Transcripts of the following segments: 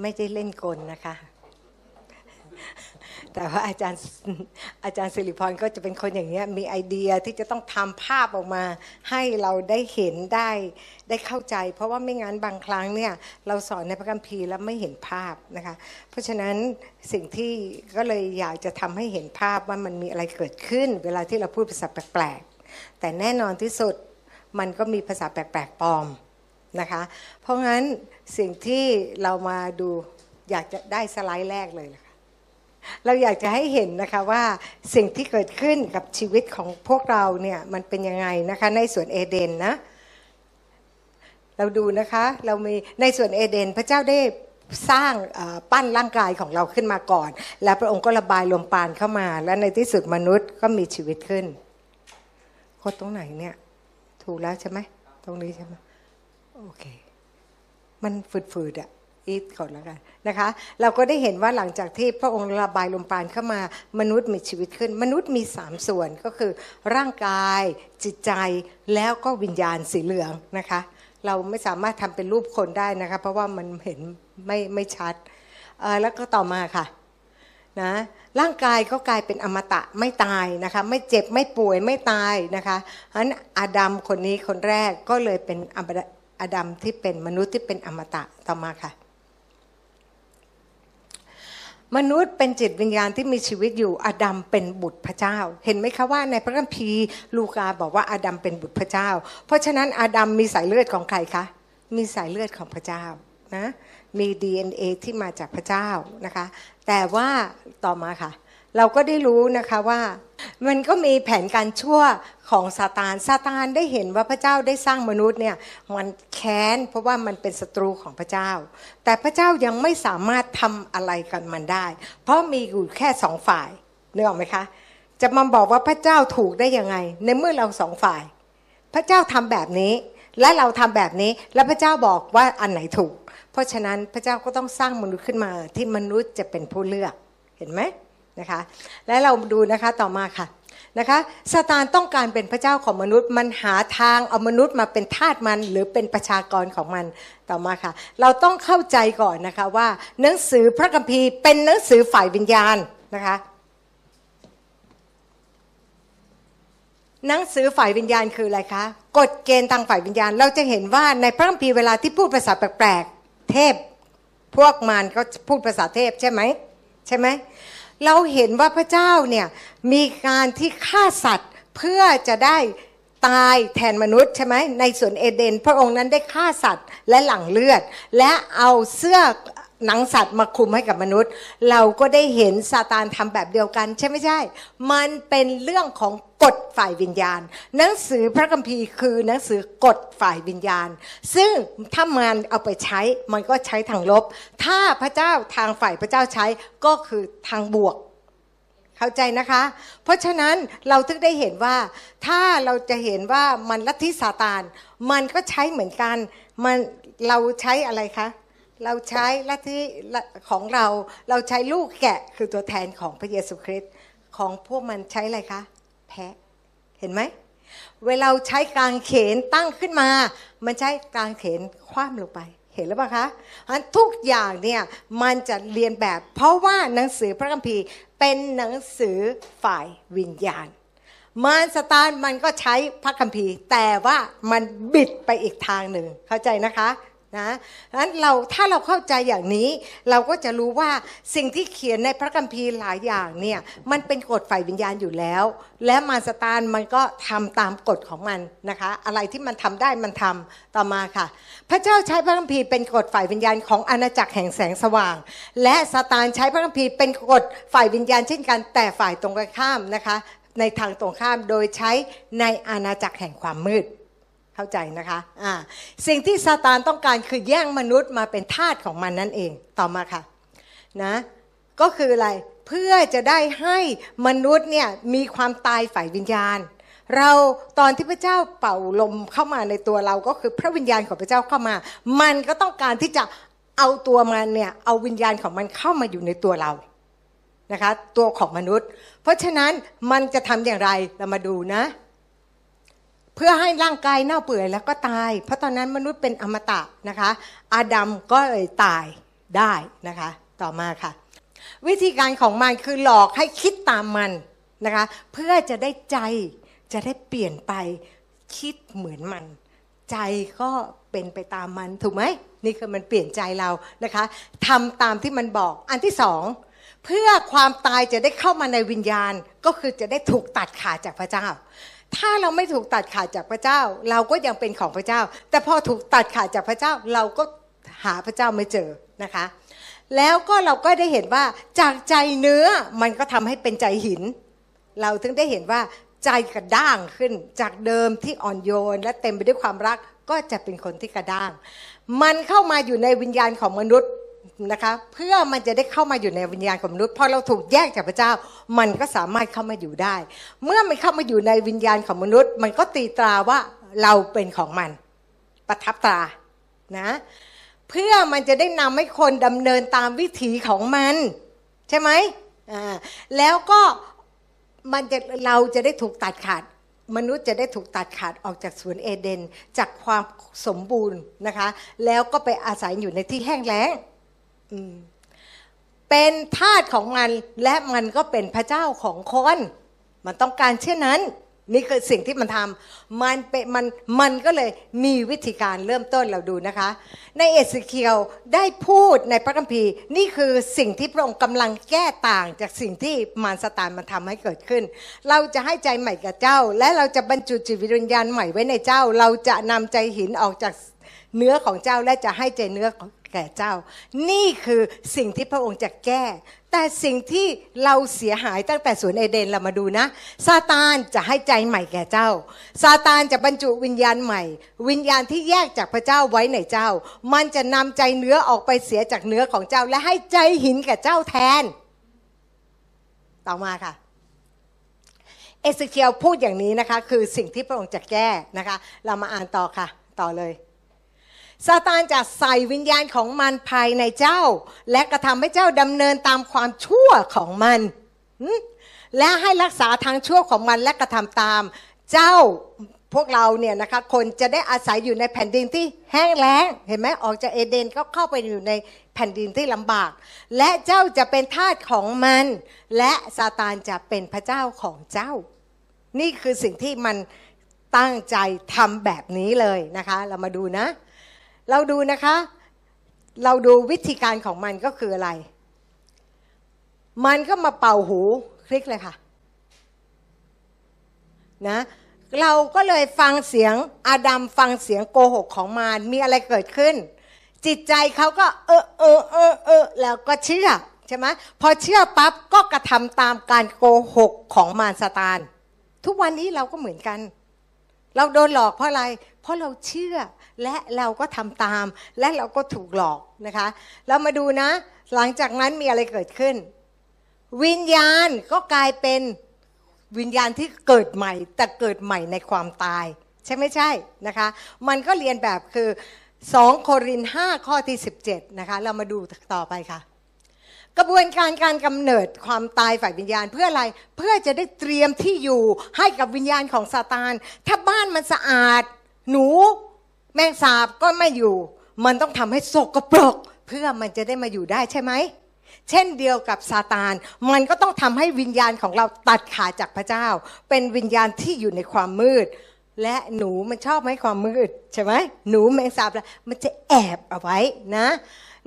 ไม่ได้เล่นกลนะคะ แต่ว่าอาจารย์อาจารย์สิริพรก็จะเป็นคนอย่างนี้มีไอเดียที่จะต้องทำภาพออกมา ให้เราได้เห็นได้ได้เข้าใจ เพราะว่าไม่งั้นบางครั้งเนี่ยเราสอนในพระคัมภีร์แล้วไม่เห็นภาพนะคะ เพราะฉะนั้นสิ่งที่ก็เลยอยากจะทำให้เห็นภาพว่ามันมีอะไรเกิดขึ้น เวลาที่เราพูดภาษาแปลกๆแต่แน่นอนที่สุดมันก็มีภาษาแปลกๆปลอม นะคะ เพราะงั้นสิ่งที่เรามาดูอยากจะได้สไลด์แรกเลยค่ะเราอยากจะให้เห็นนะคะว่าสิ่งที่เกิดขึ้นกับชีวิตของพวกเราเนี่ยมันเป็นยังไงนะคะในสวนเอเดนนะเราดูนะคะเรามีในสวนเอเดนพระเจ้าได้สร้างปั้นร่างกายของเราขึ้นมาก่อน แล้วพระองค์ก็ระบายลมปานเข้ามา แล้วในที่สุดมนุษย์ก็มีชีวิตขึ้นโคตรตรงไหนเนี่ย ถูกแล้วใช่ไหมตรงนี้ใช่ไหม โอเค มันฝืดๆอะอีทก่อนแล้วกันนะคะ เราก็ได้เห็นว่าหลังจากที่พระองค์ระบายลมปานเข้ามามนุษย์มีชีวิตขึ้น มนุษย์มีสามส่วนก็คือ ร่างกายจิตใจแล้วก็วิญญาณสีเหลืองนะคะ เราไม่สามารถทำเป็นรูปคนได้นะคะ เพราะว่ามันเห็นไม่ไม่ชัดแล้วก็ต่อมาค่ะนะร่างกายก็กลายเป็นอมตะไม่ตายนะคะไม่เจ็บไม่ป่วยไม่ตายนะคะฉะนั้นอาดัมคนนี้คนแรกก็เลยเป็นอาดัมที่เป็นมนุษย์ที่เป็นอมตะต่อมาค่ะ มนุษย์เป็นจิตวิญญาณที่มีชีวิตอยู่อดัมเป็นบุตรพระเจ้า เห็นไหมคะว่าในพระคัมภีร์ลูกาบอกว่าอดัมเป็นบุตรพระเจ้า เพราะฉะนั้นอดัมมีสายเลือดของใครคะมีสายเลือดของพระเจ้านะมี DNA ที่มาจากพระเจ้านะคะ แต่ว่าต่อมาค่ะ เราก็ได้รู้นะคะว่า มันก็มีแผนการชั่วของซาตานซาตานได้เห็นว่าพระเจ้าได้สร้างมนุษย์เนี่ยมันแค้นเพราะว่ามันเป็นศัตรูของพระเจ้า แต่พระเจ้ายังไม่สามารถทำอะไรกันมันได้ เพราะมีอยู่แค่สองฝ่ายนึกออกไหมคะจะมาบอกว่าพระเจ้าถูกได้ยังไง ในเมื่อเราสองฝ่าย พระเจ้าทำแบบนี้และเราทำแบบนี้แล้วพระเจ้าบอกว่าอันไหนถูก เพราะฉะนั้นพระเจ้าก็ต้องสร้างมนุษย์ขึ้นมาที่มนุษย์จะเป็นผู้เลือกเห็นไหม นะคะ และเราดูนะคะต่อมาค่ะนะคะซาตานต้องการเป็นพระเจ้าของมนุษย์ มันหาทางเอามนุษย์มาเป็นทาสมันหรือเป็นประชากรของมันต่อมาค่ะ เราต้องเข้าใจก่อนนะคะว่าหนังสือพระคัมภีร์เป็นหนังสือฝ่ายวิญญาณนะคะหนังสือฝ่ายวิญญาณคืออะไรคะกฎเกณฑ์ทางฝ่ายวิญญาณ เราจะเห็นว่าในพระคัมภีร์เวลาที่พูดภาษาแปลกๆเทพ พวกมารก็พูดภาษาเทพใช่ไหมใช่ไหม เราเห็นว่าพระเจ้าเนี่ยมีการที่ฆ่าสัตว์เพื่อจะได้ตายแทนมนุษย์ใช่ไหมในสวนเอเดน พระองค์นั้นได้ฆ่าสัตว์และหลั่งเลือด และเอาเสื้อ หนังสัตว์มาคุมให้กับมนุษย์ เราก็ได้เห็นซาตานทำแบบเดียวกัน ใช่ไม่ใช่ มันเป็นเรื่องของกฎฝ่ายวิญญาณ หนังสือพระคัมภีร์คือหนังสือกฎฝ่ายวิญญาณ ซึ่งถ้ามันเอาไปใช้มันก็ใช้ทางลบ ถ้าพระเจ้าทางฝ่ายพระเจ้าใช้ก็คือทางบวกเข้าใจนะคะ เพราะฉะนั้นเราถึงได้เห็นว่า ถ้าเราจะเห็นว่ามันลัทธิซาตาน มันก็ใช้เหมือนกัน มันเราใช้อะไรคะ เราใช้ลัทธิของเราเราใช้ลูกแกะคือตัวแทนของพระเยซูคริสต์ของพวกมันใช้อะไรคะ แพะเห็นไหม เวลาใช้กางเขนตั้งขึ้นมา มันใช้กางเขนคว่ำลงไปเห็นหรือเปล่าคะอันทุกอย่างเนี่ยมันจะเรียนแบบ เพราะว่าหนังสือพระคัมภีร์เป็นหนังสือฝ่ายวิญญาณมารสตานมันก็ใช้พระคัมภีร์ แต่ว่ามันบิดไปอีกทางหนึ่งเข้าใจนะคะ นะนั้นเราถ้าเราเข้าใจอย่างนี้ เราก็จะรู้ว่าสิ่งที่เขียนในพระคัมภีร์หลายอย่างเนี่ยมันเป็นกฎฝ่ายวิญญาณอยู่แล้ว และมารสตานมันก็ทำตามกฎของมันนะคะ อะไรที่มันทำได้มันทำต่อมาค่ะ พระเจ้าใช้พระคัมภีร์เป็นกฎฝ่ายวิญญาณของอาณาจักรแห่งแสงสว่าง และซาตานใช้พระคัมภีร์เป็นกฎฝ่ายวิญญาณเช่นกัน แต่ฝ่ายตรงกันข้ามนะคะ ในทางตรงข้ามโดยใช้ในอาณาจักรแห่งความมืด เข้าใจนะคะอ่าสิ่งที่ซาตานต้องการคือแย่งมนุษย์มาเป็นทาสของมันนั่นเองต่อมาค่ะนะก็คืออะไรเพื่อจะได้ให้มนุษย์เนี่ยมีความตายฝ่ายวิญญาณ เราตอนที่พระเจ้าเป่าลมเข้ามาในตัวเราก็คือพระวิญญาณของพระเจ้าเข้ามา มันก็ต้องการที่จะเอาตัวมันเนี่ยเอาวิญญาณของมันเข้ามาอยู่ในตัวเรานะคะตัวของมนุษย์ เพราะฉะนั้นมันจะทำอย่างไรเรามาดูนะ พื่อให้ร่างกายเน่าเปื่อยแล้วก็ตาย เพราะตอนนั้นมนุษย์เป็นอมตะนะคะ อาดัมก็เลยตายได้นะคะ ต่อมาค่ะ วิธีการของมันคือหลอกให้คิดตามมันนะคะ เพื่อจะได้ใจจะได้เปลี่ยนไปคิดเหมือนมัน ใจก็เป็นไปตามมันถูกไหมนี่คือมันเปลี่ยนใจเรานะคะทำตามที่มันบอกอันที่สองเพื่อความตายจะได้เข้ามาในวิญญาณก็คือจะได้ถูกตัดขาดจากพระเจ้า ถ้าเราไม่ถูกตัดขาดจากพระเจ้า เราก็ยังเป็นของพระเจ้า แต่พอถูกตัดขาดจากพระเจ้าเราก็หาพระเจ้าไม่เจอนะคะ แล้วก็เราก็ได้เห็นว่าจากใจเนื้อมันก็ทำให้เป็นใจหิน เราถึงได้เห็นว่าใจกระด้างขึ้น จากเดิมที่อ่อนโยน และเต็มไปด้วยความรักก็จะเป็นคนที่กระด้าง มันเข้ามาอยู่ในวิญญาณของมนุษย์ นะคะเพื่อมันจะได้เข้ามาอยู่ในวิญญาณของมนุษย์พอเราถูกแยกจากพระเจ้า มันก็สามารถเข้ามาอยู่ได้ เมื่อมันเข้ามาอยู่ในวิญญาณของมนุษย์ มันก็ตีตราว่าเราเป็นของมัน ประทับตรานะเพื่อมันจะได้นำให้คนดำเนินตามวิถีของมัน ใช่ไหมอ่าแล้วก็มันจะเราจะได้ถูกตัดขาดมนุษย์จะได้ถูกตัดขาดออกจากสวนเอเดน จากความสมบูรณ์นะคะ แล้วก็ไปอาศัยอยู่ในที่แห้งแล้ง เป็นทาสของมันและมันก็เป็นพระเจ้าของคน มันต้องการเช่นนั้น นี่คือสิ่งที่มันทำมันเป็นมันมันก็เลยมีวิธีการเริ่มต้นเราดูนะคะ ในเอสเคียวได้พูดในพระคัมภีร์ นี่คือสิ่งที่พระองค์กำลังแก้ต่างจากสิ่งที่มารสตานมันทำให้เกิดขึ้น เราจะให้ใจใหม่กับเจ้า และเราจะบรรจุจิตวิญญาณใหม่ไว้ในเจ้า เราจะนำใจหินออกจาก เนื้อของเจ้าและจะให้ใจเนื้อแก่เจ้า นี่คือสิ่งที่พระองค์จะแก้ แต่สิ่งที่เราเสียหายตั้งแต่สวนเอเดนเรามาดูนะซาตานจะให้ใจใหม่แก่เจ้าซาตานจะบรรจุวิญญาณใหม่ วิญญาณที่แยกจากพระเจ้าไว้ในเจ้า มันจะนำใจเนื้อออกไปเสียจากเนื้อของเจ้า และให้ใจหินแก่เจ้าแทน ต่อมาค่ะเอสเคียวพูดอย่างนี้นะคะ คือสิ่งที่พระองค์จะแก้นะคะ เรามาอ่านต่อค่ะ ต่อเลย ซาตานจะใส่วิญญาณของมันภายในเจ้า และกระทำให้เจ้าดำเนินตามความชั่วของมัน และให้รักษาทางชั่วของมันและกระทำตาม เจ้าพวกเราเนี่ยนะคะคนจะได้อาศัยอยู่ในแผ่นดินที่แห้งแล้งเห็นไหมออกจากเอเดนก็เข้าไปอยู่ในแผ่นดินที่ลำบาก และเจ้าจะเป็นทาสของมัน และซาตานจะเป็นพระเจ้าของเจ้า นี่คือสิ่งที่มันตั้งใจทำแบบนี้เลยนะคะ เรามาดูนะ เราดูนะคะ เราดูวิธีการของมันก็คืออะไร มันก็มาเป่าหูคลิกเลยค่ะนะเราก็เลยฟังเสียงอาดัมฟังเสียงโกหกของมารมีอะไรเกิดขึ้น จิตใจเขาก็เออเออเออเออแล้วก็เชื่อใช่ไหมพอเชื่อปั๊บก็กระทำตามการโกหกของมารซาตาน ทุกวันนี้เราก็เหมือนกัน เราโดนหลอกเพราะอะไร เพราะเราเชื่อ และเราก็ทำตาม และเราก็ถูกหลอกนะคะ เรามาดูนะ หลังจากนั้นมีอะไรเกิดขึ้น วิญญาณก็กลายเป็นวิญญาณที่เกิดใหม่ แต่เกิดใหม่ในความตาย ใช่ไม่ใช่นะคะ มันก็เรียนแบบคือ 2 โคริน 5 ข้อที่ 17 นะคะ เรามาดูต่อไปค่ะกระบวนการการกำเนิดความตายฝ่ายวิญญาณเพื่ออะไรเพื่อจะได้เตรียมที่อยู่ให้กับวิญญาณของซาตาน ถ้าบ้านมันสะอาด หนู แมงสาบก็ไม่อยู่ มันต้องทำให้สกปรก เพื่อมันจะได้มาอยู่ได้ใช่ไหม เช่นเดียวกับซาตาน มันก็ต้องทำให้วิญญาณของเราตัดขาดจากพระเจ้า เป็นวิญญาณที่อยู่ในความมืด และหนูมันชอบไหมความมืดใช่ไหมหนูแมงสาบมันจะแอบเอาไว้นะ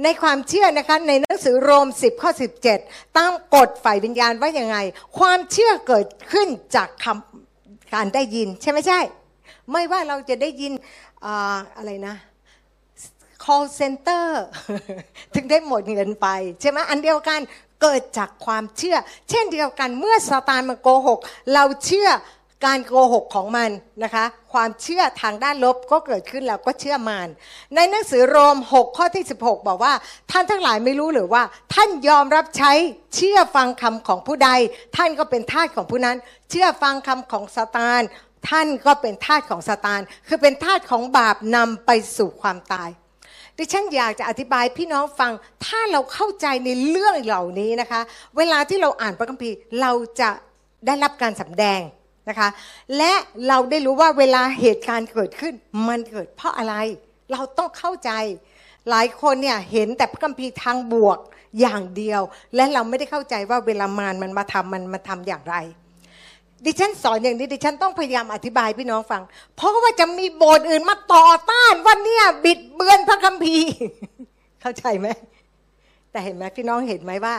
ในความเชื่อนะคะในหนังสือโรม 10 ข้อ 17 ตั้งกฎฝ่ายวิญญาณว่ายังไง ความเชื่อเกิดขึ้นจากคำการได้ยิน ใช่ไหมใช่ ไม่ว่าเราจะได้ยิน อะไรนะ call center ถึงได้หมดเงินไป ใช่ไหมอันเดียวกันเกิดจากความเชื่อ เช่นเดียวกันเมื่อซาตานมาโกหก เราเชื่อการโกหกของมันนะคะ ความเชื่อทางด้านลบก็เกิดขึ้นแล้วก็เชื่อมัน ในหนังสือโรม 6 ข้อที่ 16 บอกว่า ท่านทั้งหลายไม่รู้หรือว่า ท่านยอมรับใช้เชื่อฟังคำของผู้ใด ท่านก็เป็นทาสของผู้นั้น เชื่อฟังคำของซาตาน ท่านก็เป็นทาสของซาตาน คือเป็นทาสของบาปนำไปสู่ความตาย ดิฉันอยากจะอธิบายพี่น้องฟัง ถ้าเราเข้าใจในเรื่องเหล่านี้นะคะ เวลาที่เราอ่านพระคัมภีร์เราจะได้รับการสำแดงนะคะ และเราได้รู้ว่าเวลาเหตุการณ์เกิดขึ้น มันเกิดเพราะอะไร เราต้องเข้าใจ หลายคนเนี่ยเห็นแต่พระคัมภีร์ทางบวกอย่างเดียว และเราไม่ได้เข้าใจว่าเวลามารมันมาทำมันมาทำอย่างไร ดิฉันสอนอย่างนี้ดิฉันต้องพยายามอธิบายพี่น้องฟัง เพราะว่าจะมีโบสถ์อื่นมาต่อต้านว่าเนี่ยบิดเบือนพระคัมภีร์ เข้าใจไหมแต่เห็นไหมพี่น้องเห็นไหมว่า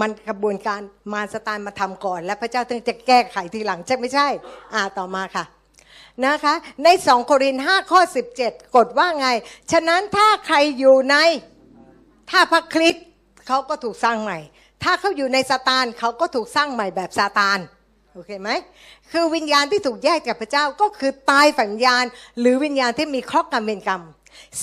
มันกระบวนการมารสตานมาทำก่อน และพระเจ้าถึงจะแก้ไขทีหลังใช่ไม่ใช่ อ่าต่อมาค่ะนะคะ ในสองโครินห้าข้อสิบเจ็ดกฎว่าไง ฉะนั้นถ้าใครอยู่ใน ถ้าพระคริสต์เขาก็ถูกสร้างใหม่ ถ้าเขาอยู่ในซาตานเขาก็ถูกสร้างใหม่แบบซาตาน อเคไหมคือวิญญาณที่ถูกแยกจากพระเจ้าก็คือตายฝันญาณ หรือวิญญาณที่มีเคราะห์กรรมเวรกรรม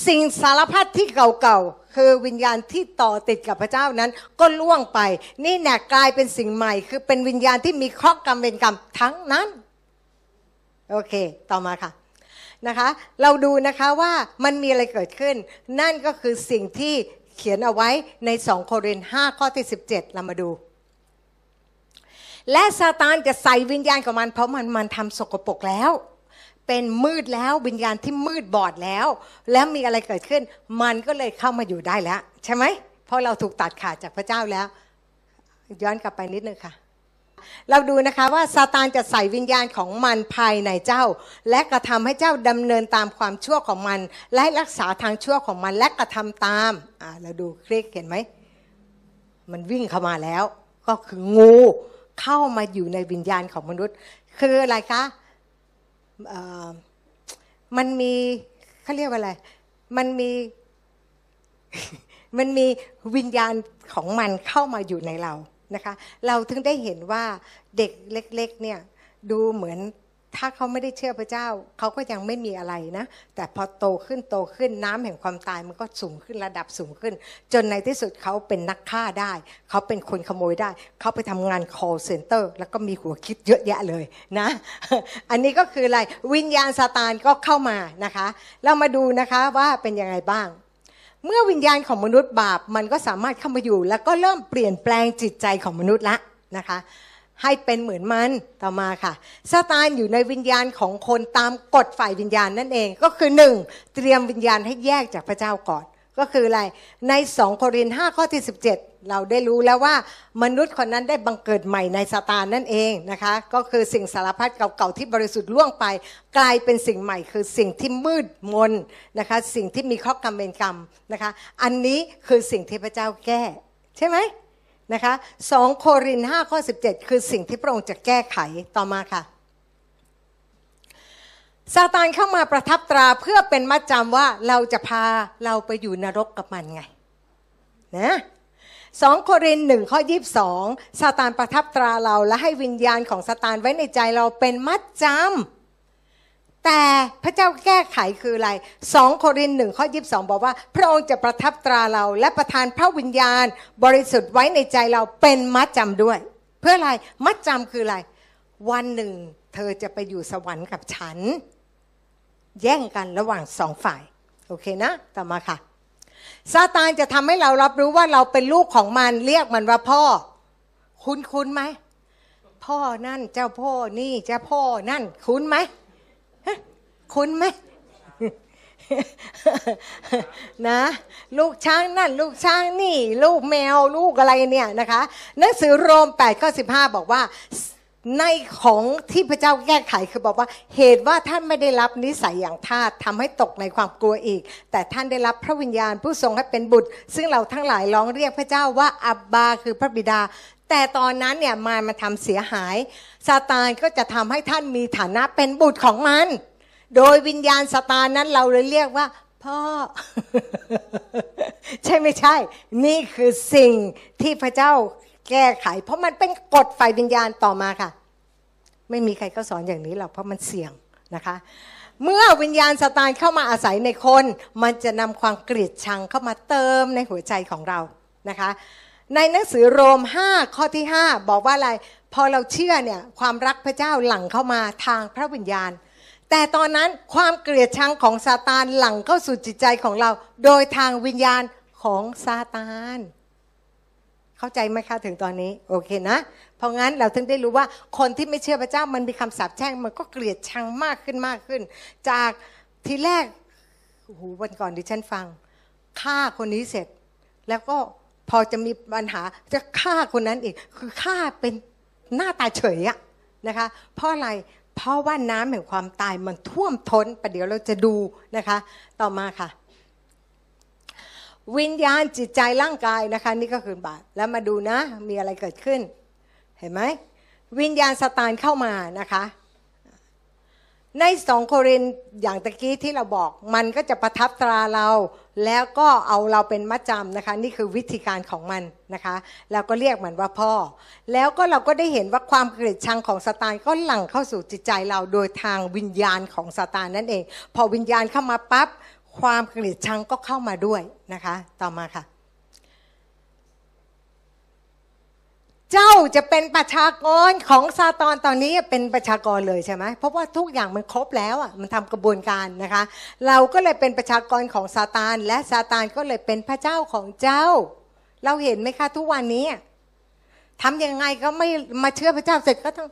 สิ่งสารพัดที่เก่าๆคือวิญญาณที่ต่อติดกับพระเจ้านั้น ก็ล่วงไป นี่เนี่กลายเป็นสิ่งใหม่ คือเป็นวิญญาณที่มีเคราะห์กรรมเวรกรรมทั้งนั้นโอเค ต่อมาค่ะนะคะ เราดูนะคะว่ามันมีอะไรเกิดขึ้น นั่นก็คือสิ่งที่เขียนเอาไว้ใน 2 โครินธ์5ข้อที่ 17 เรามาดู และซาตานจะใส่วิญญาณของมันเพราะมันมันทำสกปรกแล้ว เป็นมืดแล้ววิญญาณที่มืดบอดแล้ว แล้วมีอะไรเกิดขึ้น มันก็เลยเข้ามาอยู่ได้แล้ว ใช่ไหมเพราะเราถูกตัดขาดจากพระเจ้าแล้ว ย้อนกลับไปนิดนึงค่ะ เราดูนะคะว่าซาตานจะใส่วิญญาณของมันภายในเจ้า และกระทำให้เจ้าดำเนินตามความชั่วของมัน และรักษาทางชั่วของมันและกระทำตามอ่าเราดูคลิกเห็นไหมมันวิ่งเข้ามาแล้ว ก็คืองู เข้ามาอยู่ในวิญญาณของมนุษย์ คืออะไรคะมันมีเขาเรียกว่าอะไร มันมี มันมีวิญญาณของมันเข้ามาอยู่ในเรานะคะ เราถึงได้เห็นว่าเด็กเล็ก ๆ เนี่ยดูเหมือน ถ้าเขาไม่ได้เชื่อพระเจ้า เขาก็ยังไม่มีอะไรนะ แต่พอโตขึ้นโตขึ้นน้ำแห่งความตายมันก็สูงขึ้นระดับสูงขึ้น จนในที่สุดเขาเป็นนักฆ่าได้ เขาเป็นคนขโมยได้ เขาไปทำงาน call center แล้วก็มีหัวคิดเยอะแยะเลยนะ อันนี้ก็คืออะไรวิญญาณซาตานก็เข้ามานะคะ เรามาดูนะคะว่าเป็นยังไงบ้างเมื่อวิญญาณของมนุษย์บาปมันก็สามารถเข้ามาอยู่ แล้วก็เริ่มเปลี่ยนแปลงจิตใจของมนุษย์ละนะคะ ให้เป็นเหมือนมันต่อมาค่ะซาตานอยู่ในวิญญาณของคนตามกฎฝ่ายวิญญาณนั่นเอง ก็คือหนึ่งเตรียมวิญญาณให้แยกจากพระเจ้าก่อน ก็คืออะไรในสองโครินธ์5ข้อที่ 17 เราได้รู้แล้วว่ามนุษย์คนนั้นได้บังเกิดใหม่ในซาตานนั่นเองนะคะก็คือสิ่งสารพัดเก่าๆที่บริสุทธิ์ล่วงไป กลายเป็นสิ่งใหม่ คือสิ่งที่มืดมนนะคะสิ่งที่มีข้อกรรมเป็นกรรมนะคะอันนี้คือสิ่งที่พระเจ้าแก้ ใช่ไหม นะคะสองโครินห้าข้อสิบเจ็ดคือสิ่งที่พระองค์จะแก้ไขต่อมาค่ะซาตานเข้ามาประทับตราเพื่อเป็นมัดจำว่าเราจะพาเราไปอยู่นรกกับมันไงนะสองโครินหนึ่งข้อยีบสองซาตานประทับตราเราและให้วิญญาณของซาตานไว้ในใจเราเป็นมัดจำ แต่พระเจ้าแก้ไขคืออะไรสองโครินหนึ่งข้อยีบสองบอกว่า พระองค์จะประทับตราเรา และประทานพระวิญญาณ บริสุทธิ์ไว้ในใจเราเป็นมัดจำด้วย เพื่ออะไรมัดจำคืออะไร วันหนึ่ง เธอจะไปอยู่สวรรค์กับฉัน แย่งกันระหว่างสองฝ่าย โอเคนะต่อมาค่ะซาตานจะทำให้เรารับรู้ว่าเราเป็นลูกของมันเรียกมันว่าพ่อ คุ้นคุ้นไหมพ่อนั่นเจ้าพ่อนี่เจ้าพ่อนั่นคุ้นไหม คุ้นไหมนะ ลูกช้างนั่น ลูกช้างนี่ ลูกแมวลูกอะไรเนี่ยนะคะหนังสือโรม8ข้อ15 บอกว่าในของที่พระเจ้าแก้ไขคือบอกว่าเหตุว่าท่านไม่ได้รับนิสัยอย่างทาสทำให้ตกในความกลัวอีก แต่ท่านได้รับพระวิญญาณผู้ทรงให้เป็นบุตร ซึ่งเราทั้งหลายร้องเรียกพระเจ้าว่าอับบาคือพระบิดา แต่ตอนนั้นเนี่ยมารมาทำเสียหายซาตานก็จะทำให้ท่านมีฐานะเป็นบุตรของมัน โดยวิญญาณสตาร์นั้นเราเลยเรียกว่า พ่อ ใช่ไม่ใช่ นี่คือสิ่งที่พระเจ้าแก้ไข เพราะมันเป็นกฎฝ่ายวิญญาณต่อมาค่ะ ไม่มีใครก็สอนอย่างนี้หรอกเพราะมันเสี่ยงนะคะ เมื่อวิญญาณสตานเข้ามาอาศัยในคน มันจะนำความเกลียดชังเข้ามาเติมในหัวใจของเรานะคะ ในหนังสือโรม 5 ข้อที่ 5 บอกว่าอะไร พอเราเชื่อเนี่ยความรักพระเจ้าหลั่งเข้ามาทางพระวิญญาณ แต่ตอนนั้นความเกลียดชังของซาตานหลั่งเข้าสู่จิตใจของเรา โดยทางวิญญาณของซาตาน เข้าใจไหมคะถึงตอนนี้โอเคนะ เพราะงั้นเราถึงได้รู้ว่าคนที่ไม่เชื่อพระเจ้ามันมีคำสาปแช่งมันก็เกลียดชังมากขึ้นมากขึ้น จากทีแรกโอ้โหวันก่อนดิฉันฟังฆ่าคนนี้เสร็จแล้วก็ พอจะมีปัญหาจะฆ่าคนนั้นอีก คือฆ่าเป็นหน้าตาเฉยอะนะคะ เพราะอะไรเพราะว่าน้ำแห่งความตายมันท่วมท้นประเดี๋ยวเราจะดูนะคะ ต่อมาค่ะ วิญญาณจิตใจร่างกายนะคะ นี่ก็คือบาปแล้วมาดูนะ มีอะไรเกิดขึ้น เห็นไหมวิญญาณสตานเข้ามานะคะ ในสองโครินอย่างตะกี้ที่เราบอกมันก็จะประทับตราเรา แล้วก็เอาเราเป็นมัดจำนะคะ นี่คือวิธีการของมันนะคะแล้วก็เรียกมันว่าพ่อ แล้วก็เราก็ได้เห็นว่าความเกลียดชังของสตานก็หลั่งเข้าสู่จิตใจเราโดยทางวิญญาณของสตานนั่นเอง พอวิญญาณเข้ามาปั๊บความเกลียดชังก็เข้ามาด้วยนะคะ ต่อมาค่ะ เจ้าจะเป็นประชากรของซาตานตอนนี้เป็นประชากรเลยใช่ไหมเพราะว่าทุกอย่างมันครบแล้วอะมันทำกระบวนการนะคะ เราก็เลยเป็นประชากรของซาตาน และซาตานก็เลยเป็นพระเจ้าของเจ้า เราเห็นไหมคะทุกวันนี้ทำยังไงก็ไม่มาเชื่อพระเจ้าเสร็จก็ต้อง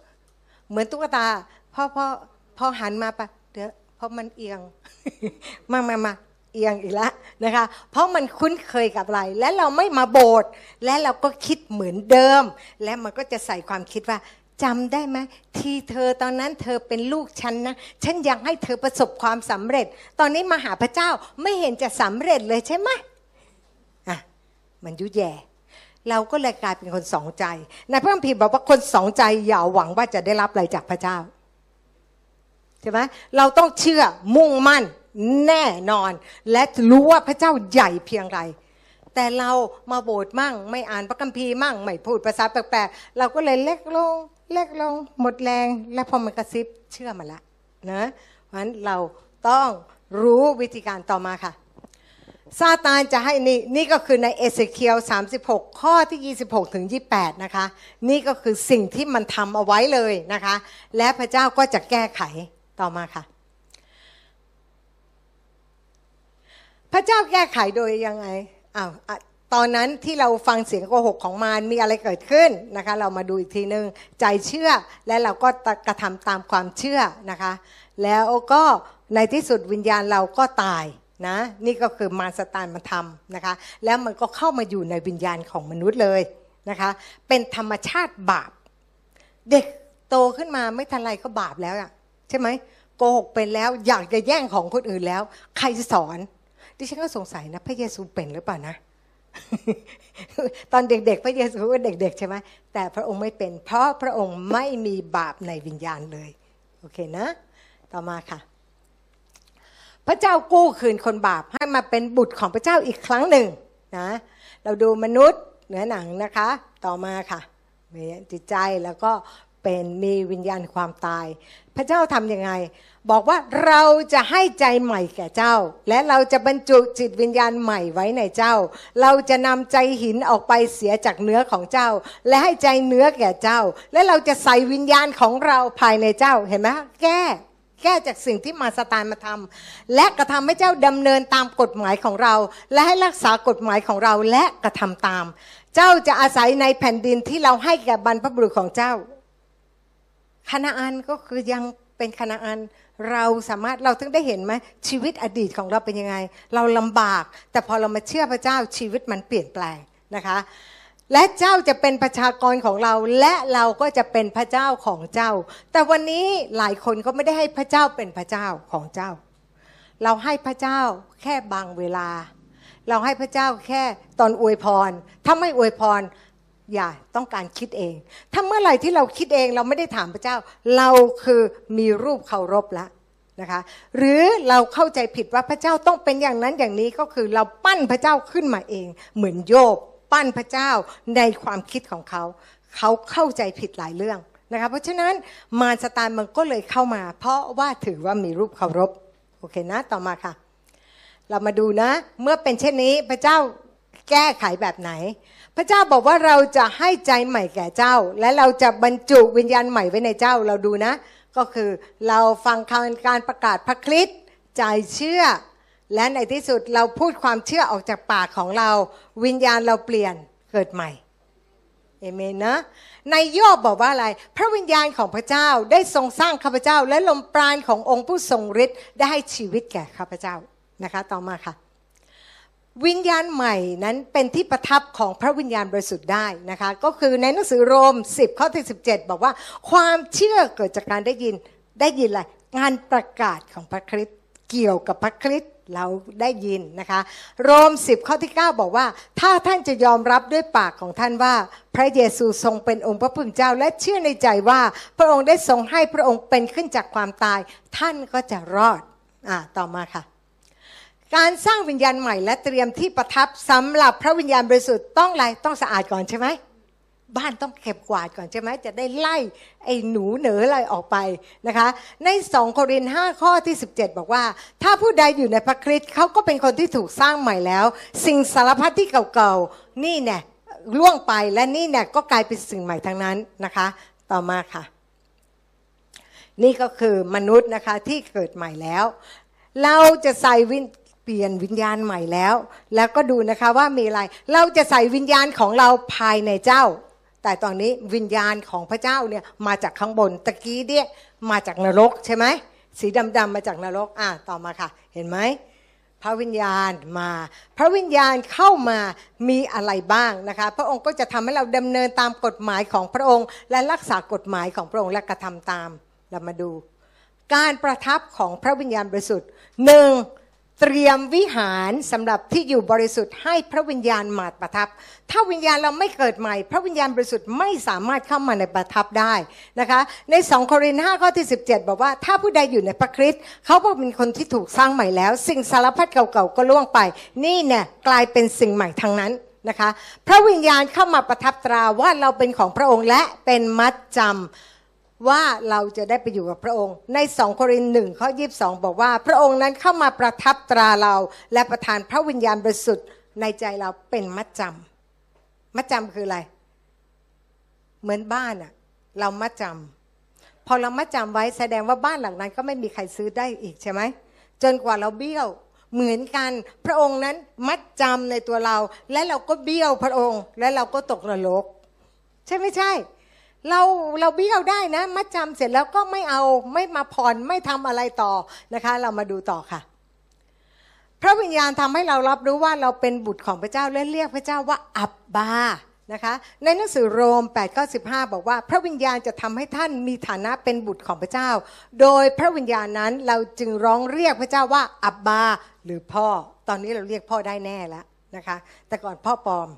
เหมือนตุ๊กตาพอพอพอหันมาปะเดี๋ยวพราะมันเอียงมามามา เอียงอีกแล้วนะคะ เพราะมันคุ้นเคยกับอะไร และเราไม่มาโบสถ์และเราก็คิดเหมือนเดิม และมันก็จะใส่ความคิดว่าจำได้ไหมที่เธอตอนนั้นเธอเป็นลูกฉันนะ ฉันอยากให้เธอประสบความสำเร็จ ตอนนี้มาหาพระเจ้าไม่เห็นจะสำเร็จเลยใช่ไหมอะมันยุแย่ เราก็เลยกลายเป็นคนสองใจในพระคัมภีร์บอกว่าคนสองใจอย่าหวังว่าจะได้รับอะไรจากพระเจ้าใช่ไหมเราต้องเชื่อมุ่งมั่น แน่นอน และรู้ว่าพระเจ้าใหญ่เพียงไร แต่เรามาโบสถ์มั่ง ไม่อ่านพระคัมภีร์มั่ง ไม่พูดภาษาแปลกๆ เราก็เลยเล็กลง เล็กลง หมดแรง และพอมันกระซิบเชื่อมาละนะเพราะฉะนั้นเราต้องรู้วิธีการต่อมาค่ะซาตานจะให้นี่นี่ก็คือในเอเสเคียว36 ข้อที่ 26 ถึง 28 นะคะ นี่ก็คือสิ่งที่มันทำเอาไว้เลยนะคะ และพระเจ้าก็จะแก้ไขต่อมาค่ะ พระเจ้าแก้ไขโดยยังไงอ้าวตอนนั้นที่เราฟังเสียงโกหกของมารมีอะไรเกิดขึ้นนะคะ เรามาดูอีกทีหนึ่งใจเชื่อและเราก็กระทำตามความเชื่อนะคะ แล้วก็ในที่สุดวิญญาณเราก็ตายนะนี่ก็คือมารสตานมาทำนะคะ แล้วมันก็เข้ามาอยู่ในวิญญาณของมนุษย์เลยนะคะ เป็นธรรมชาติบาป เด็กโตขึ้นมาไม่ทันไรก็บาปแล้วอะใช่ไหมโกหกเป็นแล้วอยากจะแย่งของคนอื่นแล้ว ใครจะสอน ดิฉันก็สงสัยนะ พระเยซูเป็นหรือเปล่านะตอนเด็กๆ พระเยซูก็เด็ก ๆ ใช่ไหมแต่พระองค์ไม่เป็น เพราะพระองค์ไม่มีบาปในวิญญาณเลย โอเคนะ ต่อมาค่ะ พระเจ้ากู้คืนคนบาปให้มาเป็นบุตรของพระเจ้าอีกครั้งหนึ่งนะ เราดูมนุษย์เนื้อหนังนะคะ ต่อมาค่ะจิตใจแล้วก็ เป็นมีวิญญาณความตาย พระเจ้าทำยังไง บอกว่าเราจะให้ใจใหม่แก่เจ้า และเราจะบรรจุจิตวิญญาณใหม่ไว้ในเจ้า เราจะนำใจหินออกไปเสียจากเนื้อของเจ้า และให้ใจเนื้อแก่เจ้า และเราจะใส่วิญญาณของเราภายในเจ้าเห็นไหมแก้แก้จากสิ่งที่มาสตานมาทำและกระทำให้เจ้าดำเนินตามกฎหมายของเรา และให้รักษากฎหมายของเราและกระทำตาม เจ้าจะอาศัยในแผ่นดินที่เราให้แก่บรรพบุรุษของเจ้า คณาอันก็คือยังเป็นคณาอันเราสามารถเราถึงได้เห็นไหมชีวิตอดีตของเราเป็นยังไง เราลำบาก แต่พอเรามาเชื่อพระเจ้าชีวิตมันเปลี่ยนแปลงนะคะและเจ้าจะเป็นประชากรของเราและเราก็จะเป็นพระเจ้าของเจ้า แต่วันนี้หลายคนก็ไม่ได้ให้พระเจ้าเป็นพระเจ้าของเจ้า เราให้พระเจ้าแค่บางเวลา เราให้พระเจ้าแค่ตอนอวยพร ถ้าไม่อวยพร อย่าต้องการคิดเอง ถ้าเมื่อไหร่ที่เราคิดเองเราไม่ได้ถามพระเจ้า เราคือมีรูปเคารพแล้วนะคะ หรือเราเข้าใจผิดว่าพระเจ้าต้องเป็นอย่างนั้นอย่างนี้ก็คือเราปั้นพระเจ้าขึ้นมาเอง เหมือนโยบ ปั้นพระเจ้าในความคิดของเขา เขาเข้าใจผิดหลายเรื่องนะคะเพราะฉะนั้นมารสตานมันก็เลยเข้ามา เพราะว่าถือว่ามีรูปเคารพโอเคนะต่อมาค่ะ เรามาดูนะ เมื่อเป็นเช่นนี้พระเจ้า แก้ไขแบบไหน พระเจ้าบอกว่าเราจะให้ใจใหม่แก่เจ้า และเราจะบรรจุวิญญาณใหม่ไว้ในเจ้าเราดูนะ ก็คือเราฟังคำการประกาศพระคริสต์ใจเชื่อ และในที่สุดเราพูดความเชื่อออกจากปากของเรา วิญญาณเราเปลี่ยนเกิดใหม่เอเมนนะในยอบบอกว่าอะไร พระวิญญาณของพระเจ้าได้ทรงสร้างข้าพเจ้า และลมปราณขององค์ผู้ทรงฤทธิ์ได้ให้ชีวิตแก่ข้าพเจ้านะคะ ต่อมาค่ะ วิญญาณใหม่นั้นเป็นที่ประทับของพระวิญญาณบริสุทธิ์ได้นะคะก็คือในหนังสือโรม 10 ข้อที่17 บอกว่า ความเชื่อเกิดจากการได้ยินได้ยินอะไรงานประกาศของพระคริสต์เกี่ยวกับพระคริสต์เราได้ยินนะคะโรม 10 ข้อที่ 9 บอกว่า ถ้าท่านจะยอมรับด้วยปากของท่านว่า พระเยซูทรงเป็นองค์พระผู้เป็นเจ้า และเชื่อในใจว่าพระองค์ได้ทรงให้พระองค์เป็นขึ้นจากความตาย ท่านก็จะรอดอ่าต่อมาค่ะ การสร้างวิญญาณใหม่และเตรียมที่ประทับสำหรับพระวิญญาณบริสุทธิ์ต้องอะไรต้องสะอาดก่อนใช่ไหมบ้านต้องเก็บกวาดก่อนใช่ไหมจะได้ไล่ไอ้หนูเหนืออะไรออกไปนะคะ ในสองโครินธ์5ข้อที่ 17 บอกว่า ถ้าผู้ใดอยู่ในพระคริสต์เขาก็เป็นคนที่ถูกสร้างใหม่แล้ว สิ่งสารพัดที่เก่าๆ นี่เนี่ยล่วงไปและนี่เนี่ยก็กลายเป็นสิ่งใหม่ทั้งนั้นนะคะ ต่อมาค่ะ นี่ก็คือมนุษย์นะคะที่เกิดใหม่แล้ว เราจะใส่วิน เปลี่ยนวิญญาณใหม่แล้ว แล้วก็ดูนะคะว่ามีอะไร เราจะใส่วิญญาณของเราภายในเจ้า แต่ตอนนี้วิญญาณของพระเจ้าเนี่ยมาจากข้างบนตะกี้เนี่ยมาจากนรกใช่ไหมสีดำๆมาจากนรกอะต่อมาค่ะ เห็นไหมพระวิญญาณมา พระวิญญาณเข้ามามีอะไรบ้างนะคะ พระองค์ก็จะทำให้เราดำเนินตามกฎหมายของพระองค์ และรักษากฎหมายของพระองค์และกระทำตามเรามาดู การประทับของพระวิญญาณบริสุทธิ์หนึ่ง เตรียมวิหารสำหรับที่อยู่บริสุทธิ์ให้พระวิญญาณมาประทับ ถ้าวิญญาณเราไม่เกิดใหม่ พระวิญญาณบริสุทธิ์ไม่สามารถเข้ามาในประทับได้นะคะ ใน2โครินธ์5ข้อที่ 17 บอกว่า ถ้าผู้ใดอยู่ในพระคริสต์เขาก็เป็นคนที่ถูกสร้างใหม่แล้ว สิ่งสารพัดเก่าๆก็ล่วงไป นี่เนี่ยกลายเป็นสิ่งใหม่ทั้งนั้นนะคะ พระวิญญาณเข้ามาประทับตราว่าเราเป็นของพระองค์และเป็นมัดจำ ว่าเราจะได้ไปอยู่กับพระองค์ ในสองโครินหนึ่งข้อยีบสองบอกว่า พระองค์นั้นเข้ามาประทับตราเรา และประทานพระวิญญาณบริสุทธิ์ในใจเราเป็นมัดจำมัดจำคืออะไร เหมือนบ้านอะเรามัดจำพอเรามัดจำไว้แสดงว่าบ้านหลังนั้น ก็ไม่มีใครซื้อได้อีกใช่ไหมจนกว่าเราเบี้ยวเหมือนกัน พระองค์นั้นมัดจำในตัวเรา และเราก็เบี้ยวพระองค์ และเราก็ตกนรก ใช่ไม่ใช่ เราเราเบี้ยวได้นะ มัดจำเสร็จแล้วก็ไม่เอาไม่มาผ่อนไม่ทำอะไรต่อนะคะ เรามาดูต่อค่ะ พระวิญญาณทำให้เรารับรู้ว่าเราเป็นบุตรของพระเจ้าและเรียกพระเจ้าว่าอับบานะคะในหนังสือโรม8ข้อ15 บอกว่า พระวิญญาณจะทำให้ท่านมีฐานะเป็นบุตรของพระเจ้า โดยพระวิญญาณนั้นเราจึงร้องเรียกพระเจ้าว่าอับบาหรือพ่อ ตอนนี้เราเรียกพ่อได้แน่แล้วนะคะ แต่ก่อนพ่อปลอม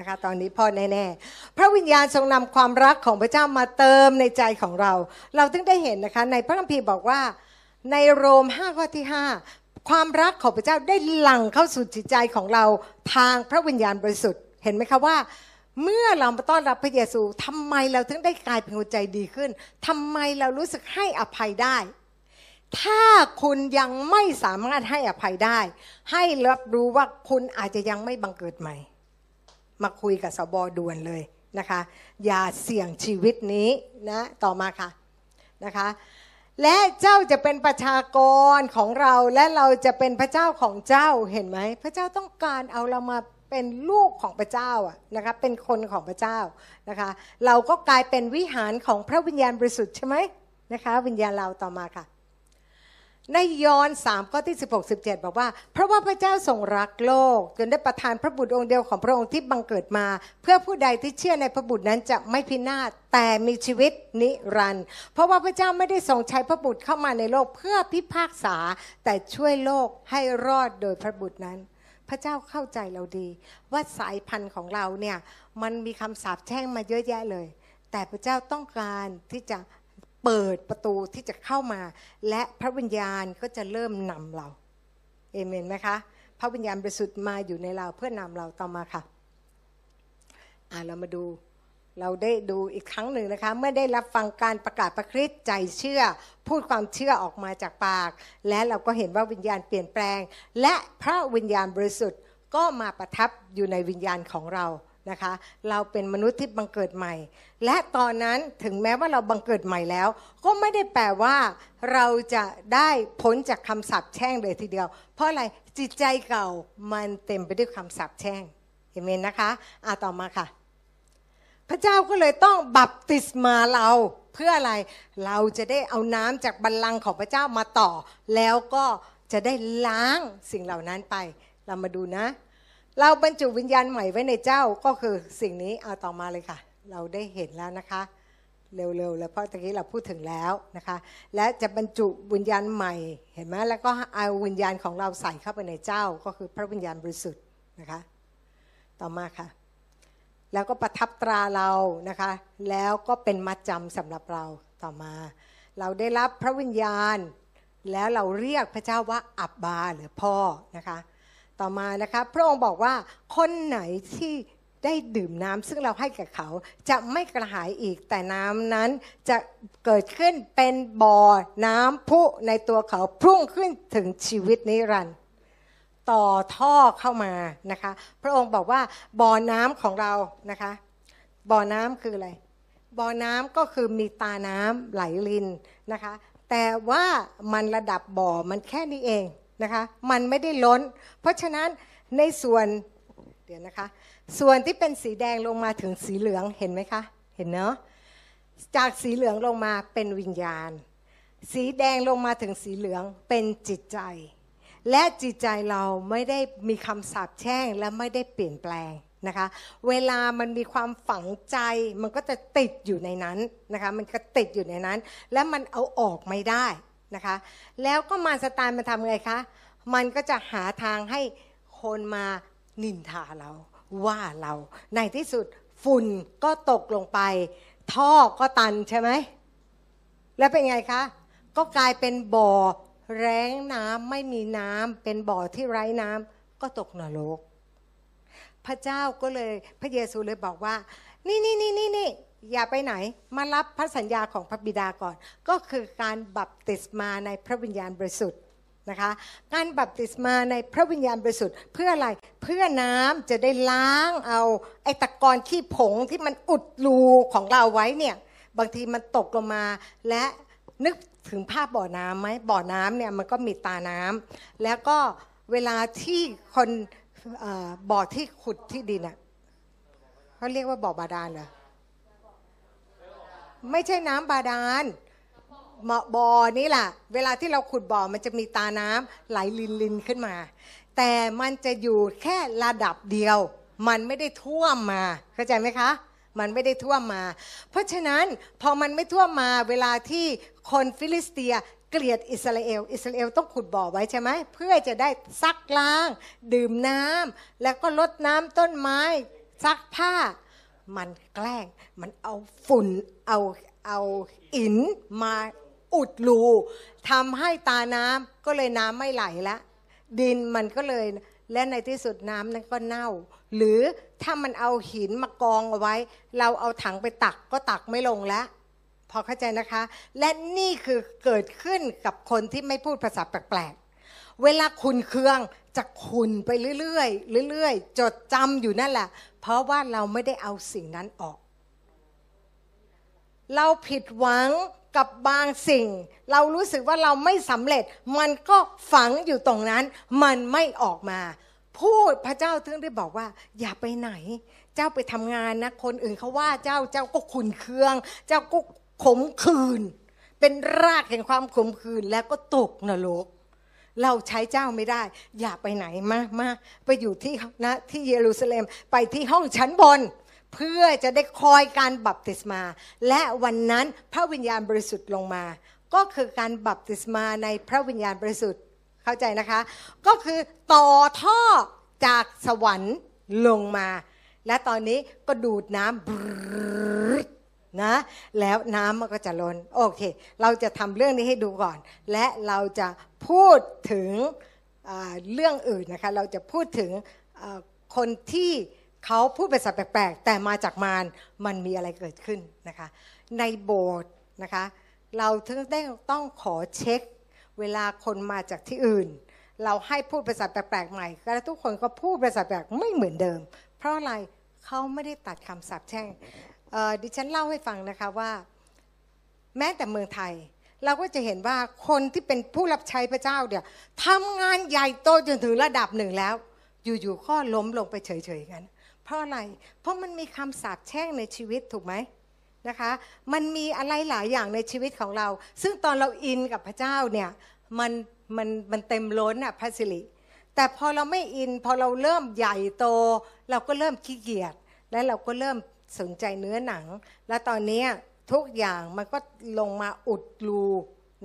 นะคะตอนนี้พ่อแน่ๆ พระวิญญาณทรงนำความรักของพระเจ้ามาเติมในใจของเรา เราถึงได้เห็นนะคะในพระคัมภีร์บอกว่าในโรม5ข้อที่ 5 ความรักของพระเจ้าได้หลั่งเข้าสู่จิตใจของเราทางพระวิญญาณบริสุทธิ์เห็นไหมคะว่าเมื่อเรามาต้อนรับพระเยซูทำไมเราถึงได้กลายเป็นคนใจดีขึ้นทำไมเรารู้สึกให้อภัยได้ ถ้าคุณยังไม่สามารถให้อภัยได้ ให้รับรู้ว่าคุณอาจจะยังไม่บังเกิดใหม่ มาคุยกับสบด่วนเลยนะคะ อย่าเสี่ยงชีวิตนี้นะต่อมาค่ะนะคะและเจ้าจะเป็นประชากรของเราและเราจะเป็นพระเจ้าของเจ้าเห็นไหมพระเจ้าต้องการเอาเรามาเป็นลูกของพระเจ้าอะนะคะเป็นคนของพระเจ้านะคะ เราก็กลายเป็นวิหารของพระวิญญาณบริสุทธิ์ใช่ไหมนะคะ วิญญาณเราต่อมาค่ะ ในยอห์น3ข้อที่ 16 17 บอกว่า เพราะว่าพระเจ้าทรงรักโลก จนได้ประทานพระบุตรองค์เดียวของพระองค์ที่บังเกิดมา เพื่อผู้ใดที่เชื่อในพระบุตรนั้นจะไม่พินาศแต่มีชีวิตนิรันดร์เพราะว่าพระเจ้าไม่ได้ทรงใช้พระบุตรเข้ามาในโลกเพื่อพิพากษา แต่ช่วยโลกให้รอดโดยพระบุตรนั้น พระเจ้าเข้าใจเราดี ว่าสายพันธุ์ของเราเนี่ยมันมีคำสาปแช่งมาเยอะแยะเลย แต่พระเจ้าต้องการที่จะ เปิดประตูที่จะเข้ามา และพระวิญญาณก็จะเริ่มนำเราเอเมนไหมคะพระวิญญาณบริสุทธิ์มาอยู่ในเราเพื่อนำเราต่อมาค่ะอ่าเรามาดูเราได้ดูอีกครั้งหนึ่งนะคะเมื่อได้รับฟังการประกาศประคริสใจเชื่อ พูดความเชื่อออกมาจากปาก และเราก็เห็นว่าวิญญาณเปลี่ยนแปลง และพระวิญญาณบริสุทธิ์ก็มาประทับอยู่ในวิญญาณของเรา นะคะ เราเป็นมนุษย์ที่บังเกิดใหม่ และตอนนั้นถึงแม้ว่าเราบังเกิดใหม่แล้ว ก็ไม่ได้แปลว่า เราจะได้พ้นจากคำสาปแช่งเลยทีเดียว เพราะอะไรจิตใจเก่ามันเต็มไปด้วยคำสาปแช่งเห็นไหมนะคะอะต่อมาค่ะ พระเจ้าก็เลยต้องบัพติศมาเราเพื่ออะไรเราจะได้เอาน้ำจากบัลลังก์ของพระเจ้ามาต่อ แล้วก็จะได้ล้างสิ่งเหล่านั้นไป เรามาดูนะ เราบรรจุวิญญาณใหม่ไว้ในเจ้าก็คือสิ่งนี้เอาต่อมาเลยค่ะ เราได้เห็นแล้วนะคะ เร็วๆแล้วเพราะตะกี้เราพูดถึงแล้วนะคะ และจะบรรจุวิญญาณใหม่เห็นไหมแล้วก็เอาวิญญาณของเราใส่เข้าไปในเจ้าก็คือพระวิญญาณบริสุทธิ์นะคะ ต่อมาค่ะ แล้วก็ประทับตราเรานะคะ แล้วก็เป็นมัดจำสำหรับเราต่อมา เราได้รับพระวิญญาณ แล้วเราเรียกพระเจ้าว่าอับบาหรือพ่อนะคะ ต่อมานะคะพระองค์บอกว่าคนไหนที่ได้ดื่มน้ำซึ่งเราให้กับเขาจะไม่กระหายอีกแต่น้ำนั้นจะเกิดขึ้นเป็นบ่อน้ำพุในตัวเขาพุ่งขึ้นถึงชีวิตนิรันดร์ต่อท่อเข้ามานะคะ พระองค์บอกว่าบ่อน้ำของเรานะคะ บ่อน้ำคืออะไรบ่อน้ำก็คือมีตาน้ำไหลลินนะคะ แต่ว่ามันระดับบ่อมันแค่นี้เอง นะคะมันไม่ได้ล้น เพราะฉะนั้นในส่วนเดี๋ยวนะคะส่วนที่เป็นสีแดงลงมาถึงสีเหลืองเห็นไหมคะเห็นเนาะจากสีเหลืองลงมาเป็นวิญญาณ สีแดงลงมาถึงสีเหลืองเป็นจิตใจ และจิตใจเราไม่ได้มีคำสาปแช่งและไม่ได้เปลี่ยนแปลงนะคะเวลามันมีความฝังใจมันก็จะติดอยู่ในนั้นนะคะมันก็ติดอยู่ในนั้น และมันเอาออกไม่ได้ นะคะ แล้วก็มารสตานมันทำไงคะ มันก็จะหาทางให้คนมานินทาเรา ว่าเรา ในที่สุดฝุ่นก็ตกลงไป ท่อก็ตันใช่ไหม แล้วเป็นไงคะ ก็กลายเป็นบ่อแรงน้ำไม่มีน้ำเป็นบ่อที่ไร้น้ำก็ตกนรก พระเจ้าก็เลยพระเยซูเลยบอกว่า นี่นี่นี่นี่นี่ อย่าไปไหนมารับพระสัญญาของพระบิดาก่อน ก็คือการบัพติศมาในพระวิญญาณบริสุทธิ์นะคะการบัพติศมาในพระวิญญาณบริสุทธิ์เพื่ออะไรเพื่อน้ำจะได้ล้างเอาไอตะกอนขี้ผงที่มันอุดรูของเราไว้เนี่ยบางทีมันตกลงมาและนึกถึงภาพบ่อน้ำไหมบ่อน้ำเนี่ยมันก็มีตาน้ำแล้วก็เวลาที่คนบ่อที่ขุดที่ดินอะเขาเรียกว่าบ่อบาดาลเหรอ ไม่ใช่น้ำบาดาลเหมาะบ่อนี่แหละเวลาที่เราขุดบ่อมันจะมีตาน้ำไหลลินลินขึ้นมา แต่มันจะอยู่แค่ระดับเดียว มันไม่ได้ท่วมมาเข้าใจไหมคะ มันไม่ได้ท่วมมา เพราะฉะนั้นพอมันไม่ท่วมมาเวลาที่คนฟิลิสเตียเกลียดอิสราเอล อิสราเอลต้องขุดบ่อไว้ใช่ไหมเพื่อจะได้ซักล้าง ดื่มน้ำแล้วก็รดน้ำต้นไม้ ซักผ้า มันแกล้ง มันเอาฝุ่น เอาเอาหินมาอุดรูทำให้ตาน้ำก็เลยน้ำไม่ไหลละ ดินมันก็เลยและในที่สุดน้ำนั้นก็เน่า หรือถ้ามันเอาหินมากองเอาไว้ เราเอาถังไปตักก็ตักไม่ลงแล้วพอเข้าใจนะคะ และนี่คือเกิดขึ้นกับคนที่ไม่พูดภาษาแปลกๆ เวลาคุณเคืองจะคุณไปเรื่อยๆเรื่อยๆ จดจำอยู่นั่นแหละ เพราะว่าเราไม่ได้เอาสิ่งนั้นออก เราผิดหวังกับบางสิ่ง เรารู้สึกว่าเราไม่สำเร็จ มันก็ฝังอยู่ตรงนั้น มันไม่ออกมา พูดพระเจ้าถึงได้บอกว่า อย่าไปไหน เจ้าไปทำงานนะ คนอื่นเขาว่าเจ้าเจ้าก็ขุนเคือง เจ้าก็ขมขื่นเป็นรากแห่งความขมขื่นแล้วก็ตกนรกเราใช้เจ้าไม่ได้ อย่าไปไหนมามาไปอยู่ที่นะที่เยรูซาเล็มไปที่ห้องชั้นบน เพื่อจะได้คอยการบัพติศมา และวันนั้นพระวิญญาณบริสุทธิ์ลงมา ก็คือการบัพติศมาในพระวิญญาณบริสุทธิ์เข้าใจนะคะ ก็คือต่อท่อจากสวรรค์ลงมา และตอนนี้ก็ดูดน้ำนะแล้วน้ำมันก็จะล้นโอเค เราจะทำเรื่องนี้ให้ดูก่อน และเราจะพูดถึงเรื่องอื่นนะคะ เราจะพูดถึงคนที่ เขาพูดภาษาแปลกๆ แต่มาจากมารมันมีอะไรเกิดขึ้นนะคะ ในโบสถ์นะคะ เราถึงได้ต้องขอเช็ค เวลาคนมาจากที่อื่น เราให้พูดภาษาแปลกๆใหม่แล้วทุกคนก็พูดภาษาแปลกไม่เหมือนเดิม เพราะอะไรเขาไม่ได้ตัดคำสาปแช่งดิฉันเล่าให้ฟังนะคะว่า แม้แต่เมืองไทย เราก็จะเห็นว่าคนที่เป็นผู้รับใช้พระเจ้าเนี่ยทำงานใหญ่โตจนถึงระดับหนึ่งแล้ว อยู่ๆก็ล้มลงไปเฉยๆกัน ราะอะไร เพราะมันมีคำสาปแช่งในชีวิตถูกไหมนะคะ มันมีอะไรหลายอย่างในชีวิตของเรา ซึ่งตอนเราอินกับพระเจ้าเนี่ยมันมันมันเต็มล้นอะพระสิริแแต่พอเราไม่อินพอเราเริ่มใหญ่โต เราก็เริ่มขี้เกียจและเราก็เริ่มสนใจเนื้อหนัง และตอนนี้ทุกอย่างมันก็ลงมาอุดรู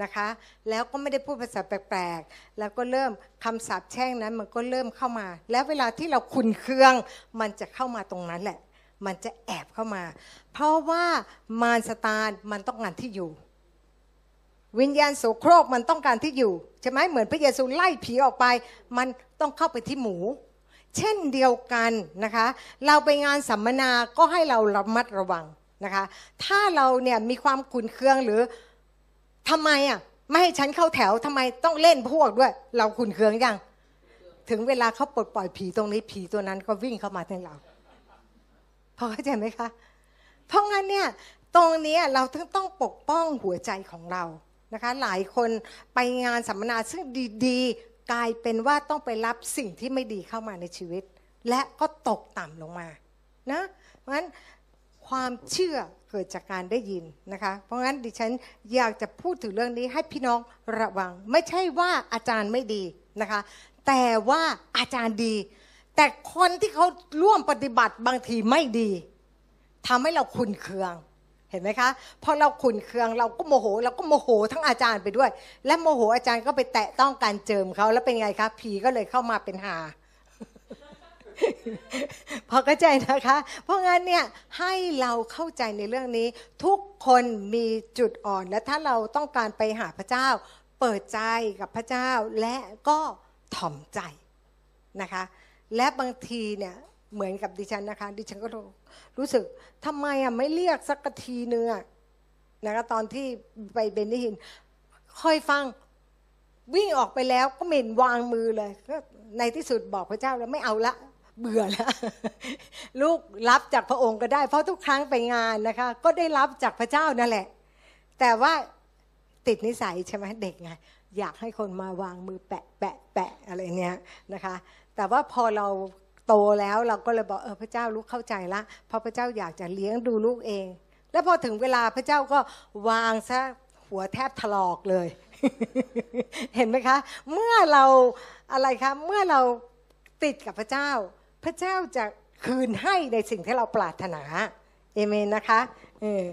นะคะ แล้วก็ไม่ได้พูดภาษาแปลกๆ แล้วก็เริ่มคำสาปแช่งนั้นมันก็เริ่มเข้ามา แล้วเวลาที่เราขุนเคือง มันจะเข้ามาตรงนั้นแหละ มันจะแอบเข้ามา เพราะว่ามารสตานมันต้องการที่อยู่ วิญญาณโสโครกมันต้องการที่อยู่ใช่ไหมเหมือนพระเยซูไล่ผีออกไป มันต้องเข้าไปที่หมูเช่นเดียวกันนะคะ เราไปงานสัมมนาก็ให้เราระมัดระวังนะคะ ถ้าเราเนี่ยมีความขุนเคืองหรือ ทำไมอะไม่ให้ฉันเข้าแถวทำไมต้องเล่นพวกด้วย เราขุนเคืองยัง ถึงเวลาเขาปลดปล่อยผีตรงนี้ผีตัวนั้นก็วิ่งเข้ามาที่เราพอเข้าใจไหมคะ เพราะงั้นเนี่ยตรงนี้เราถึงต้องปกป้องหัวใจของเรานะคะ หลายคนไปงานสัมมนาซึ่งดีๆ กลายเป็นว่าต้องไปรับสิ่งที่ไม่ดีเข้ามาในชีวิต และก็ตกต่ำลงมานะเพราะฉะนั้น ความเชื่อเกิดจากการได้ยินนะคะ เพราะงั้นดิฉันอยากจะพูดถึงเรื่องนี้ให้พี่น้องระวัง ไม่ใช่ว่าอาจารย์ไม่ดีนะคะ แต่ว่าอาจารย์ดี แต่คนที่เขาร่วมปฏิบัติบางทีไม่ดีทำให้เราขุนเคืองเห็นไหมคะพอเราขุนเคืองเราก็โมโหเราก็โมโหทั้งอาจารย์ไปด้วย และโมโหอาจารย์ก็ไปแตะต้องการเจิมเขาแล้วเป็นไงคะผีก็เลยเข้ามาเป็นหา พอเข้าใจนะคะ เพราะงั้นเนี่ยให้เราเข้าใจในเรื่องนี้ ทุกคนมีจุดอ่อนและถ้าเราต้องการไปหาพระเจ้า เปิดใจกับพระเจ้าและก็ถ่อมใจนะคะ และบางทีเนี่ยเหมือนกับดิฉันนะคะ ดิฉันก็รู้สึกทำไมอะไม่เรียกสักทีเนื้อนะคะตอนที่ไปเบนนิฮินค่อยฟังวิ่งออกไปแล้วก็เหม็นวางมือเลยก็ในที่สุดบอกพระเจ้าแล้วไม่เอาละ เบื่อแล้วลูกรับจากพระองค์ก็ได้ เพราะทุกครั้งไปงานนะคะ ก็ได้รับจากพระเจ้านั่นแหละ แต่ว่าติดนิสัยใช่ไหมเด็กไงอยากให้คนมาวางมือแปะแปะแปะอะไรเนี้ยนะคะ แต่ว่าพอเราโตแล้วเราก็เลยบอกเออพระเจ้าลูกเข้าใจละเพราะพระเจ้าอยากจะเลี้ยงดูลูกเอง แล้วพอถึงเวลาพระเจ้าก็วางซะหัวแทบถลอกเลย เห็นไหมคะ เมื่อเราอะไรคะเมื่อเราติดกับพระเจ้า พระเจ้าจะคืนให้ในสิ่งที่เราปรารถนาเอเมนนะคะเออ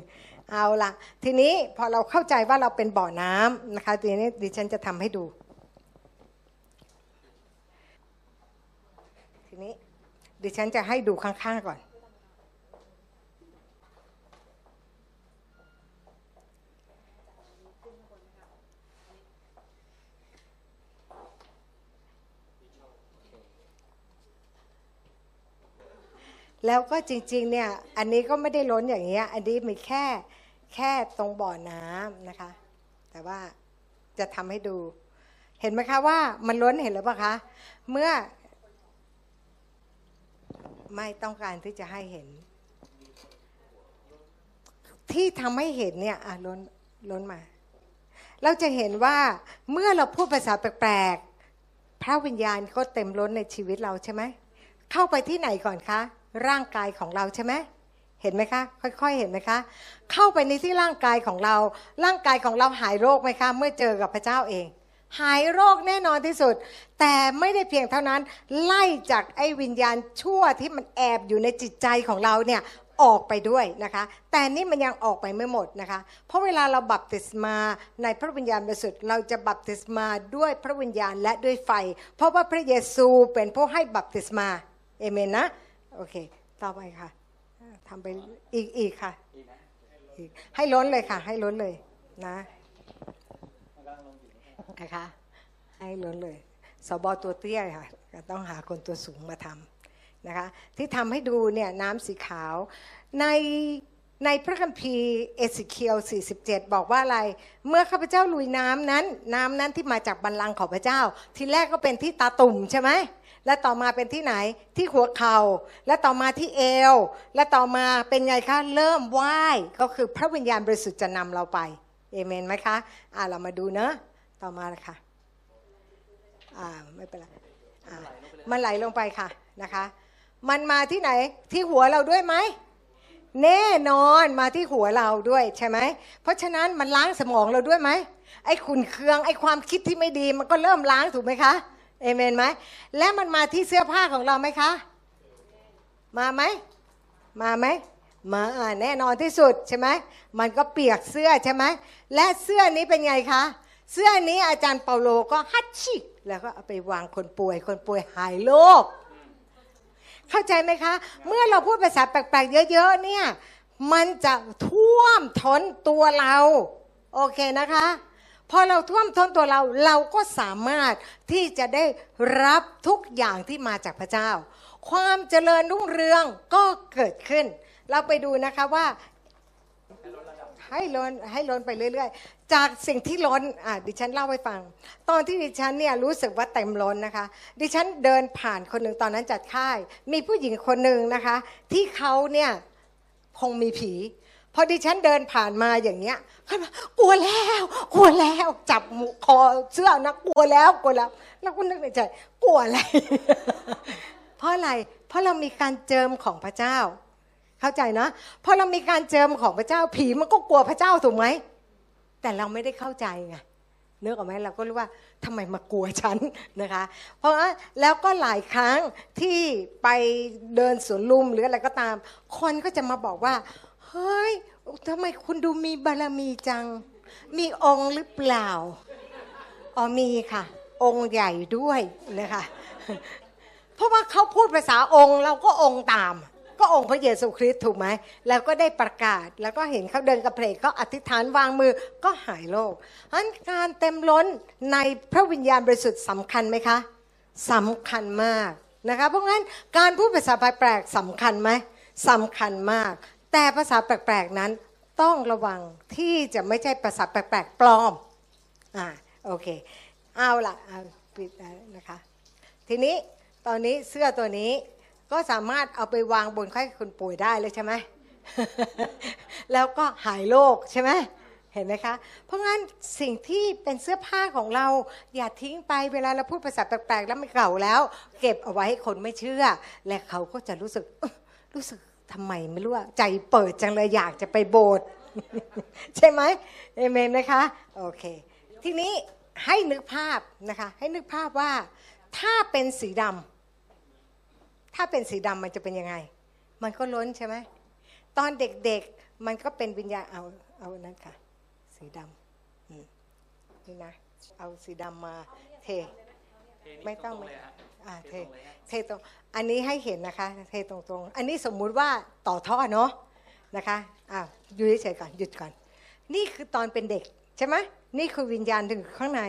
เอาละทีนี้พอเราเข้าใจว่าเราเป็นบ่อน้ำนะคะทีนี้ดิฉันจะทำให้ดู ทีนี้ดิฉันจะให้ดูข้างๆก่อน แล้วก็จริงๆเนี่ยอันนี้ก็ไม่ได้ล้นอย่างเงี้ยอันนี้มีแค่แค่ตรงบ่อน้ำนะคะ แต่ว่าจะทำให้ดู เห็นไหมคะว่ามันล้นเห็นหรือเปล่าคะ เมื่อ ไม่ต้องการที่จะให้เห็น ที่ทำให้เห็นเนี่ยอะล้นล้นมา เราจะเห็นว่าเมื่อเราพูดภาษาแปลกๆพระวิญญาณก็เต็มล้นในชีวิตเราใช่ไหมเข้าไปที่ไหนก่อนคะ ร่างกายของเราใช่ไหมเห็นไหมคะ ค่อยๆเห็นไหมคะ เข้าไปในที่ร่างกายของเรา ร่างกายของเราหายโรคไหมคะ เมื่อเจอกับพระเจ้าเอง หายโรคแน่นอนที่สุด แต่ไม่ได้เพียงเท่านั้น ไล่จากไอ้วิญญาณชั่วที่มันแอบอยู่ในจิตใจของเราเนี่ยออกไปด้วยนะคะ แต่นี่มันยังออกไปไม่หมดนะคะ เพราะเวลาเราบัพติศมาในพระวิญญาณบริสุทธิ์เราจะบัพติศมาด้วยพระวิญญาณและด้วยไฟ เพราะว่าพระเยซูเป็นผู้ให้บัพติศมาเอเมนนะ โอเค ต่อไปค่ะทำไปอีกอีกค่ะอีกให้ล้นเลยค่ะ ให้ล้นเลยนะนะคะ ให้ล้นเลยสบตัวเตี้ยค่ะก็ต้องหาคนตัวสูงมาทำนะคะ ที่ทำให้ดูเนี่ยน้ำสีขาวในในพระคัมภีร์เอสิเคียว 47 บอกว่าอะไร เมื่อข้าพเจ้าลุยน้ำนั้น น้ำนั้นที่มาจากบัลลังก์ของพระเจ้า ทีแรกก็เป็นที่ตาตุ่มใช่ไหม และต่อมาเป็นที่ไหนที่หัวเขา่าและต่อมาที่เอว และต่อมาเป็นไงคะเริ่มว่ายก็คือพระวิญญาณบริสุทธิ์จะนำเราไปเอเมนไหมคะอ่าเรามาดูเนอะต่อมาเลยค่ะอ่าไม่เป็นไรอ่ามันไหลลงไปค่ะนะคะ มันมาที่ไหนที่หัวเราด้วยไหมแน่นอนมาที่หัวเราด้วยใช่ไหม เพราะฉะนั้นมันล้างสมองเราด้วยไหมไอ้ขุนเคืองไอ้ความคิดที่ไม่ดีมันก็เริ่มล้างถูกไหมคะ เอเมนไหมและมันมาที่เสื้อผ้าของเราไหมคะ มาไหมมาไหมมาแน่นอนที่สุดใช่ไหมมันก็เปียกเสื้อใช่ไหมและเสื้อนี้เป็นไงคะ เสื้อนี้อาจารย์เปาโลก็ฮัตชิแล้วก็เอาไปวางคนป่วย คนป่วยหายโรคเข้าใจไหมคะ เมื่อเราพูดภาษาแปลกๆเยอะๆเนี่ยมันจะท่วมท้นตัวเรา โอเคนะคะ พอเราท่วมท้นตัวเราเราก็สามารถที่จะได้รับทุกอย่างที่มาจากพระเจ้า ความเจริญรุ่งเรืองก็เกิดขึ้น เราไปดูนะคะว่าให้ล้นให้ล้นไปเรื่อย ๆ จากสิ่งที่ล้นอะดิฉันเล่าให้ฟัง ตอนที่ดิฉันเนี่ยรู้สึกว่าเต็มล้นนะคะ ดิฉันเดินผ่านคนหนึ่งตอนนั้นจัดค่าย มีผู้หญิงคนหนึ่งนะคะ ที่เขาเนี่ยคงมีผี พอดิฉันเดินผ่านมาอย่างเนี้ยเขาบอกกลัวแล้วกลัวแล้วจับคอเสื้อนะกลัวแล้วกลัวแล้ว แล้วก็นึกในใจกลัวอะไร เพราะอะไร เพราะเรามีการเจิมของพระเจ้า เข้าใจนะพอเรามีการเจิมของพระเจ้าผีมันก็กลัวพระเจ้าถูกไหมแต่เราไม่ได้เข้าใจไงเนื้ออกไหมเราก็รู้ว่าทำไมมากลัวฉันนะคะ เพราะแล้วก็หลายครั้งที่ไปเดินสวนลุมหรืออะไรก็ตาม คนก็จะมาบอกว่า เฮ้ยทำไมคุณดูมีบารมีจัง มีองค์หรือเปล่าอ๋อมีค่ะ องค์ใหญ่ด้วยนะคะเพราะว่าเขาพูดภาษาองค์เราก็องค์ตาม ก็องค์พระเยซูคริสต์ถูกไหมแล้วก็ได้ประกาศแล้วก็เห็นเขาเดินกระเพลกก็อธิษฐานวางมือก็หายโรคอันการเต็มล้นในพระวิญญาณบริสุทธิ์สำคัญไหมคะสำคัญมากนะคะเพราะงั้นการพูดภาษาแปลกๆสำคัญไหมสำคัญมาก แต่ภาษาแปลกๆนั้นต้องระวังที่จะไม่ใช่ภาษาแปลกๆปลอมอ่าโอเค เอาละเอาปิดนะคะ ทีนี้ตอนนี้เสื้อตัวนี้ก็สามารถเอาไปวางบนไข้คนป่วยได้เลยใช่ไหมแล้วก็หายโรคใช่ไหมเห็นไหมคะ เพราะงั้นสิ่งที่เป็นเสื้อผ้าของเราอย่าทิ้งไปเวลาเราพูดภาษาแปลกๆ แล้วมันเก่าแล้ว เก็บเอาไว้ให้คนไม่เชื่อ และเขาก็จะรู้สึกรู้สึก ทำไมไม่รู้ว่าใจเปิดจังเลยอยากจะไปโบสถ์ใช่ไหมเอเมนนะคะโอเค ทีนี้ให้นึกภาพนะคะ ให้นึกภาพว่าถ้าเป็นสีดำถ้าเป็นสีดำมันจะเป็นยังไง มันก็ล้นใช่ไหมตอนเด็กๆมันก็เป็นวิญญาณเอาเอานั้นค่ะ สีดำนี่นะ เอาสีดำมาเท ไม่ต้องไม่อ่าเทเทตรงอันนี้ให้เห็นนะคะ เทตรงๆ อันนี้สมมุติว่าต่อท่อเนาะนะคะอ่าอยู่เฉยๆก่อนหยุดก่อน นี่คือตอนเป็นเด็กใช่ไหมนี่คือวิญญาณถึงข้างใน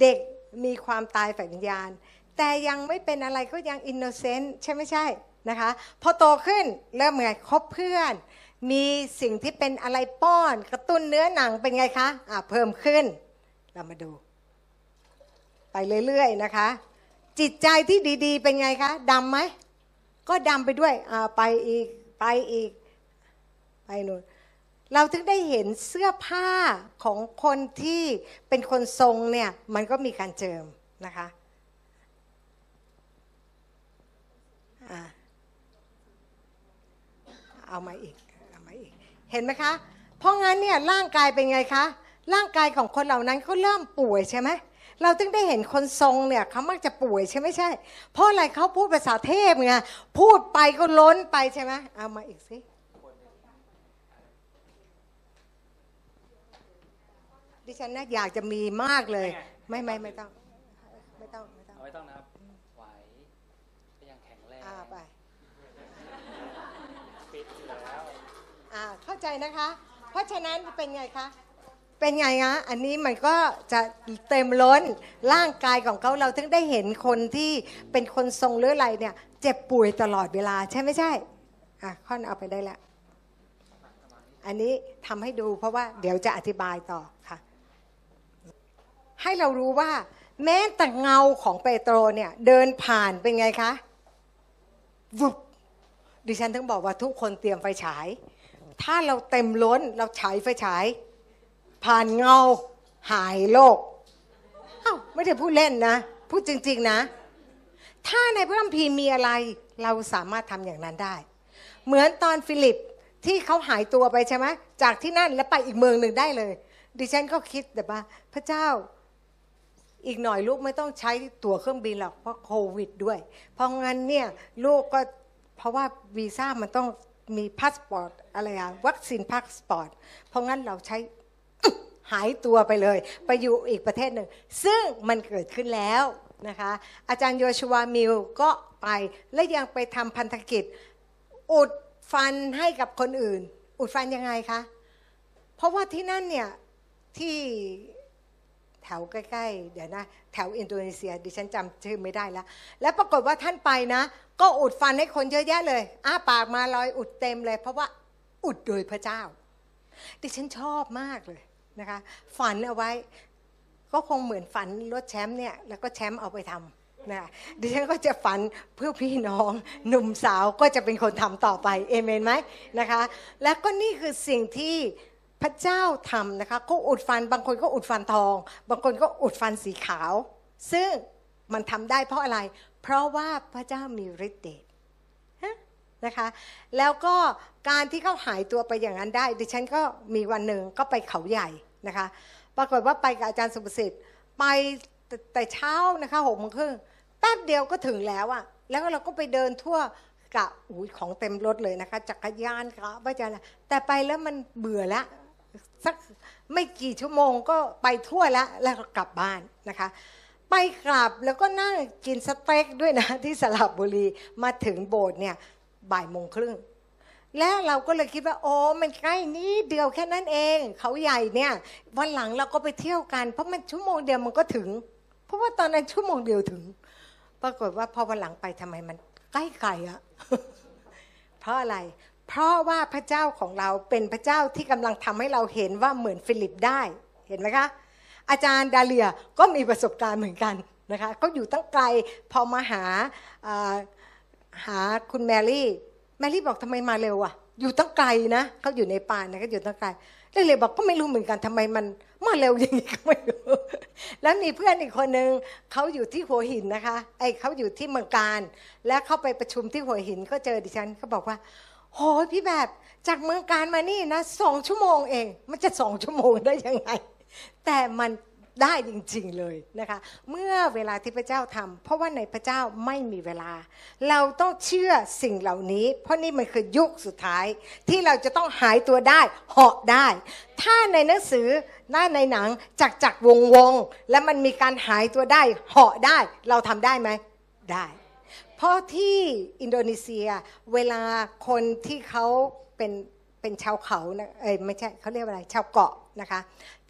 เด็กมีความตายฝ่ายวิญญาณ แต่ยังไม่เป็นอะไรก็ยัง innocent ใช่ไม่ใช่นะคะ พอโตขึ้นเริ่มไงคบเพื่อน มีสิ่งที่เป็นอะไรป้อน กระตุ้นเนื้อหนังเป็นไงคะอ่าเพิ่มขึ้น เรามาดู ไปเรื่อยๆนะคะ จิตใจที่ดีๆ เป็นไงคะดำไหมก็ดำไปด้วยอ่าไปอีกไปอีกไปนู่นเราถึงได้เห็นเสื้อผ้าของคนที่เป็นคนทรงเนี่ยมันก็มีการเจิมนะคะอ่าเอามาอีกเอามาอีก เห็นไหมคะ เพราะงั้นเนี่ยร่างกายเป็นไงคะ ร่างกายของคนเหล่านั้นเขาเริ่มป่วยใช่ไหมเราถึงได้เห็นคนทรงเนี่ยเขามักจะป่วยใช่ไหมใช่ เพราะอะไรเขาพูดภาษาเทพไงพูดไปก็ล้นไปใช่ไหมเอามาอีกสิดิฉันนะอยากจะมีมากเลย ไม่ไม่ไม่ต้อง ไม่ต้องไม่ต้องเอาไม่ต้องนะครับไหวก็ยังแข็งแรงอ่าไปฟิตอยู่แล้วอ่าเข้าใจนะคะ เพราะฉะนั้นเป็นไงคะ เป็นไงคะอันนี้มันก็จะเต็มล้นร่างกายของเขาเราถึงได้เห็นคนที่เป็นคนทรงหรืออะไรเนี่ย เจ็บป่วยตลอดเวลาใช่ไม่ใช่อะค่อนเอาไปได้แล้วอันนี้ทำให้ดูเพราะว่าเดี๋ยวจะอธิบายต่อค่ะ ให้เรารู้ว่า แม้แต่เงาของเปโตรเนี่ย เดินผ่านเป็นไงคะวุบดิฉันถึงบอกว่าทุกคนเตรียมไฟฉาย ถ้าเราเต็มล้นเราฉายไฟฉาย ผ่านเงาหายโลกอ้าวไม่ได้พูดเล่นนะ พูดจริง ๆนะ ถ้าในพระคัมภีร์มีอะไรเราสามารถทำอย่างนั้นได้ เหมือนตอนฟิลิปที่เขาหายตัวไปใช่ไหมจากที่นั่นแล้วไปอีกเมืองหนึ่งได้เลย ดิฉันก็คิดแต่ว่า พระเจ้าอีกหน่อยลูกไม่ต้องใช้ตั๋วเครื่องบินหรอกเพราะโควิดด้วย เพราะงั้นเนี่ยลูกก็เพราะว่าวีซ่ามันต้องมีพาสปอร์ตอะไรอะ vaccine passport เพราะงั้นเราใช้ หายตัวไปเลย ไปอยู่อีกประเทศหนึ่ง ซึ่งมันเกิดขึ้นแล้วนะคะ อาจารย์โยชัวมิลก็ไปและยังไปทำพันธกิจ อุดฟันให้กับคนอื่น อุดฟันยังไงคะ เพราะว่าที่นั่นเนี่ยที่แถวใกล้ๆ เดี๋ยวนะ แถวอินโดนีเซีย ดิฉันจำชื่อไม่ได้แล้ว แล้วปรากฏว่าท่านไปนะ ก็อุดฟันให้คนเยอะแยะเลยอ้าปากมาลอยอุดเต็มเลย เพราะว่าอุดโดยพระเจ้า ดิฉันชอบมากเลย นะคะฝันเอาไว้ก็คงเหมือนฝันรถแชมป์เนี่ยแล้วก็แชมป์เอาไปทำนะดิฉันก็จะฝันเพื่อพี่น้องหนุ่มสาวก็จะเป็นคนทำต่อไปเอเมนไหมนะคะ แล้วก็นี่คือสิ่งที่พระเจ้าทำนะคะก็อุดฟันบางคนก็อุดฟันทอง บางคนก็อุดฟันสีขาว ซึ่งมันทำได้เพราะอะไร เพราะว่าพระเจ้ามีฤทธิ์เดชนะคะแล้วก็การที่เขาหายตัวไปอย่างนั้นได้ ดิฉันก็มีวันหนึ่งก็ไปเขาใหญ่ นะคะ ปรากฏว่าไปกับอาจารย์สุประสิทธิ์ไปแต่เช้านะคะหกโมงครึ่งแป๊บเดียวก็ถึงแล้วอะแล้วเราก็ไปเดินทั่วกะอุ้ยของเต็มรถเลยนะคะจักรยานกะว่าจะแต่ไปแล้วมันเบื่อละสักไม่กี่ชั่วโมงก็ไปทั่วแล้วแล้วก็กลับบ้านนะคะ ไปกลับแล้วก็นั่งกินสเต็กด้วยนะที่สระบุรีมาถึงโบสถ์เนี่ยบ่ายโมงครึ่ง แล้วเราก็เลยคิดว่าโอ้มันใกล้นี้เดียวแค่นั้นเอง เขาใหญ่เนี่ย วันหลังเราก็ไปเที่ยวกัน เพราะมันชั่วโมงเดียวมันก็ถึง เพราะว่าตอนนั้นชั่วโมงเดียวถึง ปรากฏว่าพอวันหลังไปทำไมมันใกล้ไกลอะเพราะอะไร เพราะว่าพระเจ้าของเราเป็นพระเจ้าที่กำลังทำให้เราเห็นว่าเหมือนฟิลิปได้ เห็นไหมคะ อาจารย์ดาเลียก็มีประสบการณ์เหมือนกันนะคะก็อยู่ตั้งไกลพอมาหาหาคุณแมรี่ แมรี่บอกทำไมมาเร็วอะอยู่ตั้งไกลนะเขาอยู่ในป่านะก็อยู่ตั้งไกลดาเลยบอกก็ไม่รู้เหมือนกันทำไมมันมาเร็วอย่างนี้ก็ไม่รู้แล้วมีเพื่อนอีกคนนึงเขาอยู่ที่หัวหินนะคะไอ้เขาอยู่ที่เมืองการ แล้วเข้าไปประชุมที่หัวหินก็เจอดิฉันเขาบอกว่าโหยพี่แบบจากเมืองการมานี่นะสองชั่วโมงเอง มันจะสองชั่วโมงได้ยังไง แต่มัน ได้จริงๆเลยนะคะ เมื่อเวลาที่พระเจ้าทำเพราะว่าในพระเจ้าไม่มีเวลา เราต้องเชื่อสิ่งเหล่านี้ เพราะนี่มันคือยุคสุดท้าย ที่เราจะต้องหายตัวได้เหาะได้ ถ้าในหนังสือหน้าในหนังจักจักวงวงๆและมันมีการหายตัวได้เหาะได้ เราทำได้ไหมได้ เพราะที่อินโดนีเซียเวลาคนที่เขาเป็นเป็นชาวเขานะเอ้ยไม่ใช่เขาเรียกว่าอะไรชาวเกาะนะคะ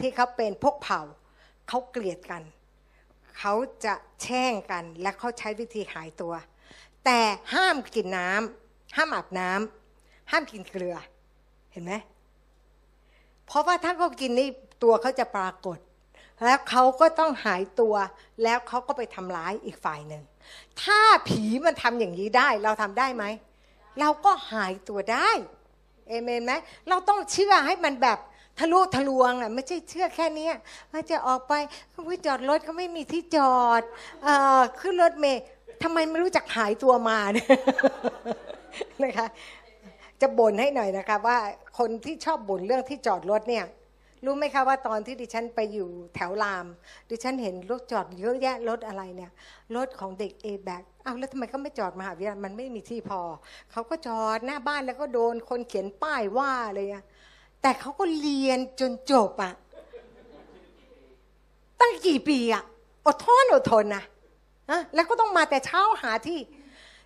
ที่เขาเป็นพวกเผ่า เขาเกลียดกัน เขาจะแช่งกัน และเขาใช้วิธีหายตัว แต่ห้ามกินน้ำห้ามอาบน้ำห้ามกินเกลือ เห็นไหมเพราะว่าถ้าเขากินนี่ตัวเขาจะปรากฏ แล้วเขาก็ต้องหายตัว แล้วเขาก็ไปทำร้ายอีกฝ่ายหนึ่ง ถ้าผีมันทำอย่างนี้ได้ เราทำได้ไหม เราก็หายตัวได้ เอเมนไหม เราต้องเชื่อให้มันแบบ ทะลุทะลวงอะไม่ใช่เชื่อแค่นี้ว่าจะออกไปว่าจอดรถก็ไม่มีที่จอดออขึ้นรถเมย์ทำไมไม่รู้จักหายตัวมาเนี่ยนะคะ จะบ่นให้หน่อยนะคะว่าคนที่ชอบบ่นเรื่องที่จอดรถเนี่ย รู้ไหมคะว่าตอนที่ดิฉันไปอยู่แถวราม ดิฉันเห็นรถจอดเยอะแยะรถอะไรเนี่ยรถของเด็ก A แบกอ้าวแล้วทำไมก็ไม่จอดมหาวิทยาลัยมันไม่มีที่พอ เขาก็จอดหน้าบ้านแล้วก็โดนคนเขียนป้ายว่าเลยอะ แต่เขาก็เรียนจนจบอะตั้งกี่ปีอะอดทนอดทนนะนะแล้วก็ต้องมาแต่เช้าหาที่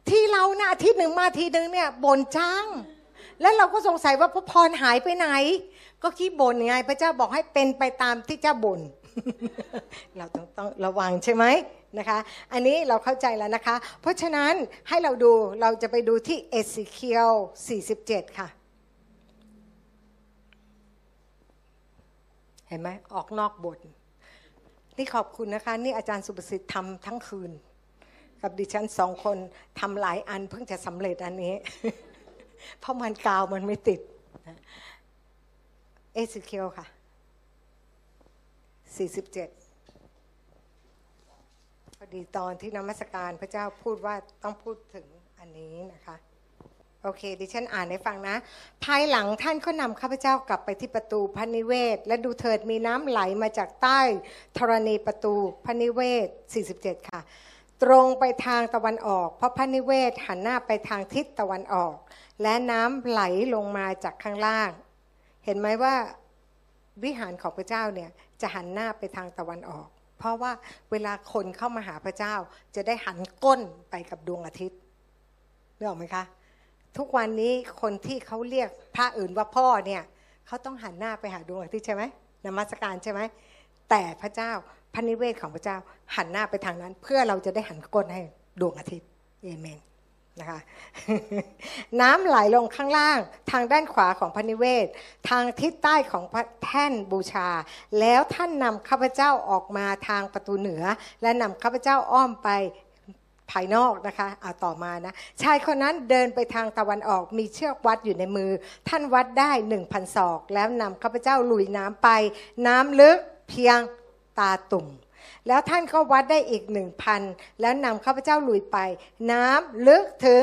ที่เรานะอาทิตย์หนึ่งมาทีหนึ่งเนี่ยบ่นจังแล้วเราก็สงสัยว่าพระพรหายไปไหน ก็ขี้บ่นไง พระเจ้าบอกให้เป็นไปตามที่เจ้าบ่นเราต้องต้องระวังใช่ไหมนะคะ อันนี้เราเข้าใจแล้วนะคะ เพราะฉะนั้นให้เราดูเราจะไปดูที่เอสิเคียว 47 ค่ะ เห็นไหมออกนอกบท นี่ขอบคุณนะคะ นี่อาจารย์สุประสิทธิ์ทำทั้งคืน กับดิฉันสองคนทำหลายอันเพิ่งจะสำเร็จอันนี้ เพราะมันกาวมันไม่ติด เอสเคียวค่ะ 47 พอดีตอนที่นมัสการพระเจ้าพูดว่าต้องพูดถึงอันนี้นะคะ โอเค ดิฉันอ่านให้ฟังนะ ภายหลังท่านก็นำข้าพเจ้ากลับไปที่ประตูพระนิเวศ และดูเถิดมีน้ำไหลมาจากใต้ธรณีประตูพระนิเวศ 47 ค่ะ ตรงไปทางตะวันออก เพราะพระนิเวศหันหน้าไปทางทิศตะวันออก และน้ำไหลลงมาจากข้างล่าง เห็นไหมว่าวิหารของพระเจ้าเนี่ยจะหันหน้าไปทางตะวันออก เพราะว่าเวลาคนเข้ามาหาพระเจ้าจะได้หันก้นไปกับดวงอาทิตย์นึกออกไหมคะ ทุกวันนี้คนที่เขาเรียกพระอื่นว่าพ่อเนี่ยเขาต้องหันหน้าไปหาดวงอาทิตย์ใช่ไหมนมัสการใช่ไหมแต่พระเจ้าพระนิเวศของพระเจ้าหันหน้าไปทางนั้น เพื่อเราจะได้หันก้นให้ดวงอาทิตย์เอเมนนะคะน้ำไหลลงข้างล่างทางด้านขวาของพระนิเวศ ทางทิศใต้ของพระแท่นบูชา แล้วท่านนำข้าพเจ้าออกมาทางประตูเหนือ และนำข้าพเจ้าอ้อมไป ภายนอกนะคะเอาต่อมานะชายคนนั้นเดินไปทางตะวันออกมีเชือกวัดอยู่ในมือ ท่านวัดได้หนึ่งพันศอก แล้วนำข้าพเจ้าลุยน้ำไป น้ำลึกเพียงตาตุ่ม แล้วท่านก็วัดได้อีกหนึ่งพันแล้วนำข้าพเจ้าลุยไป น้ำลึกถึง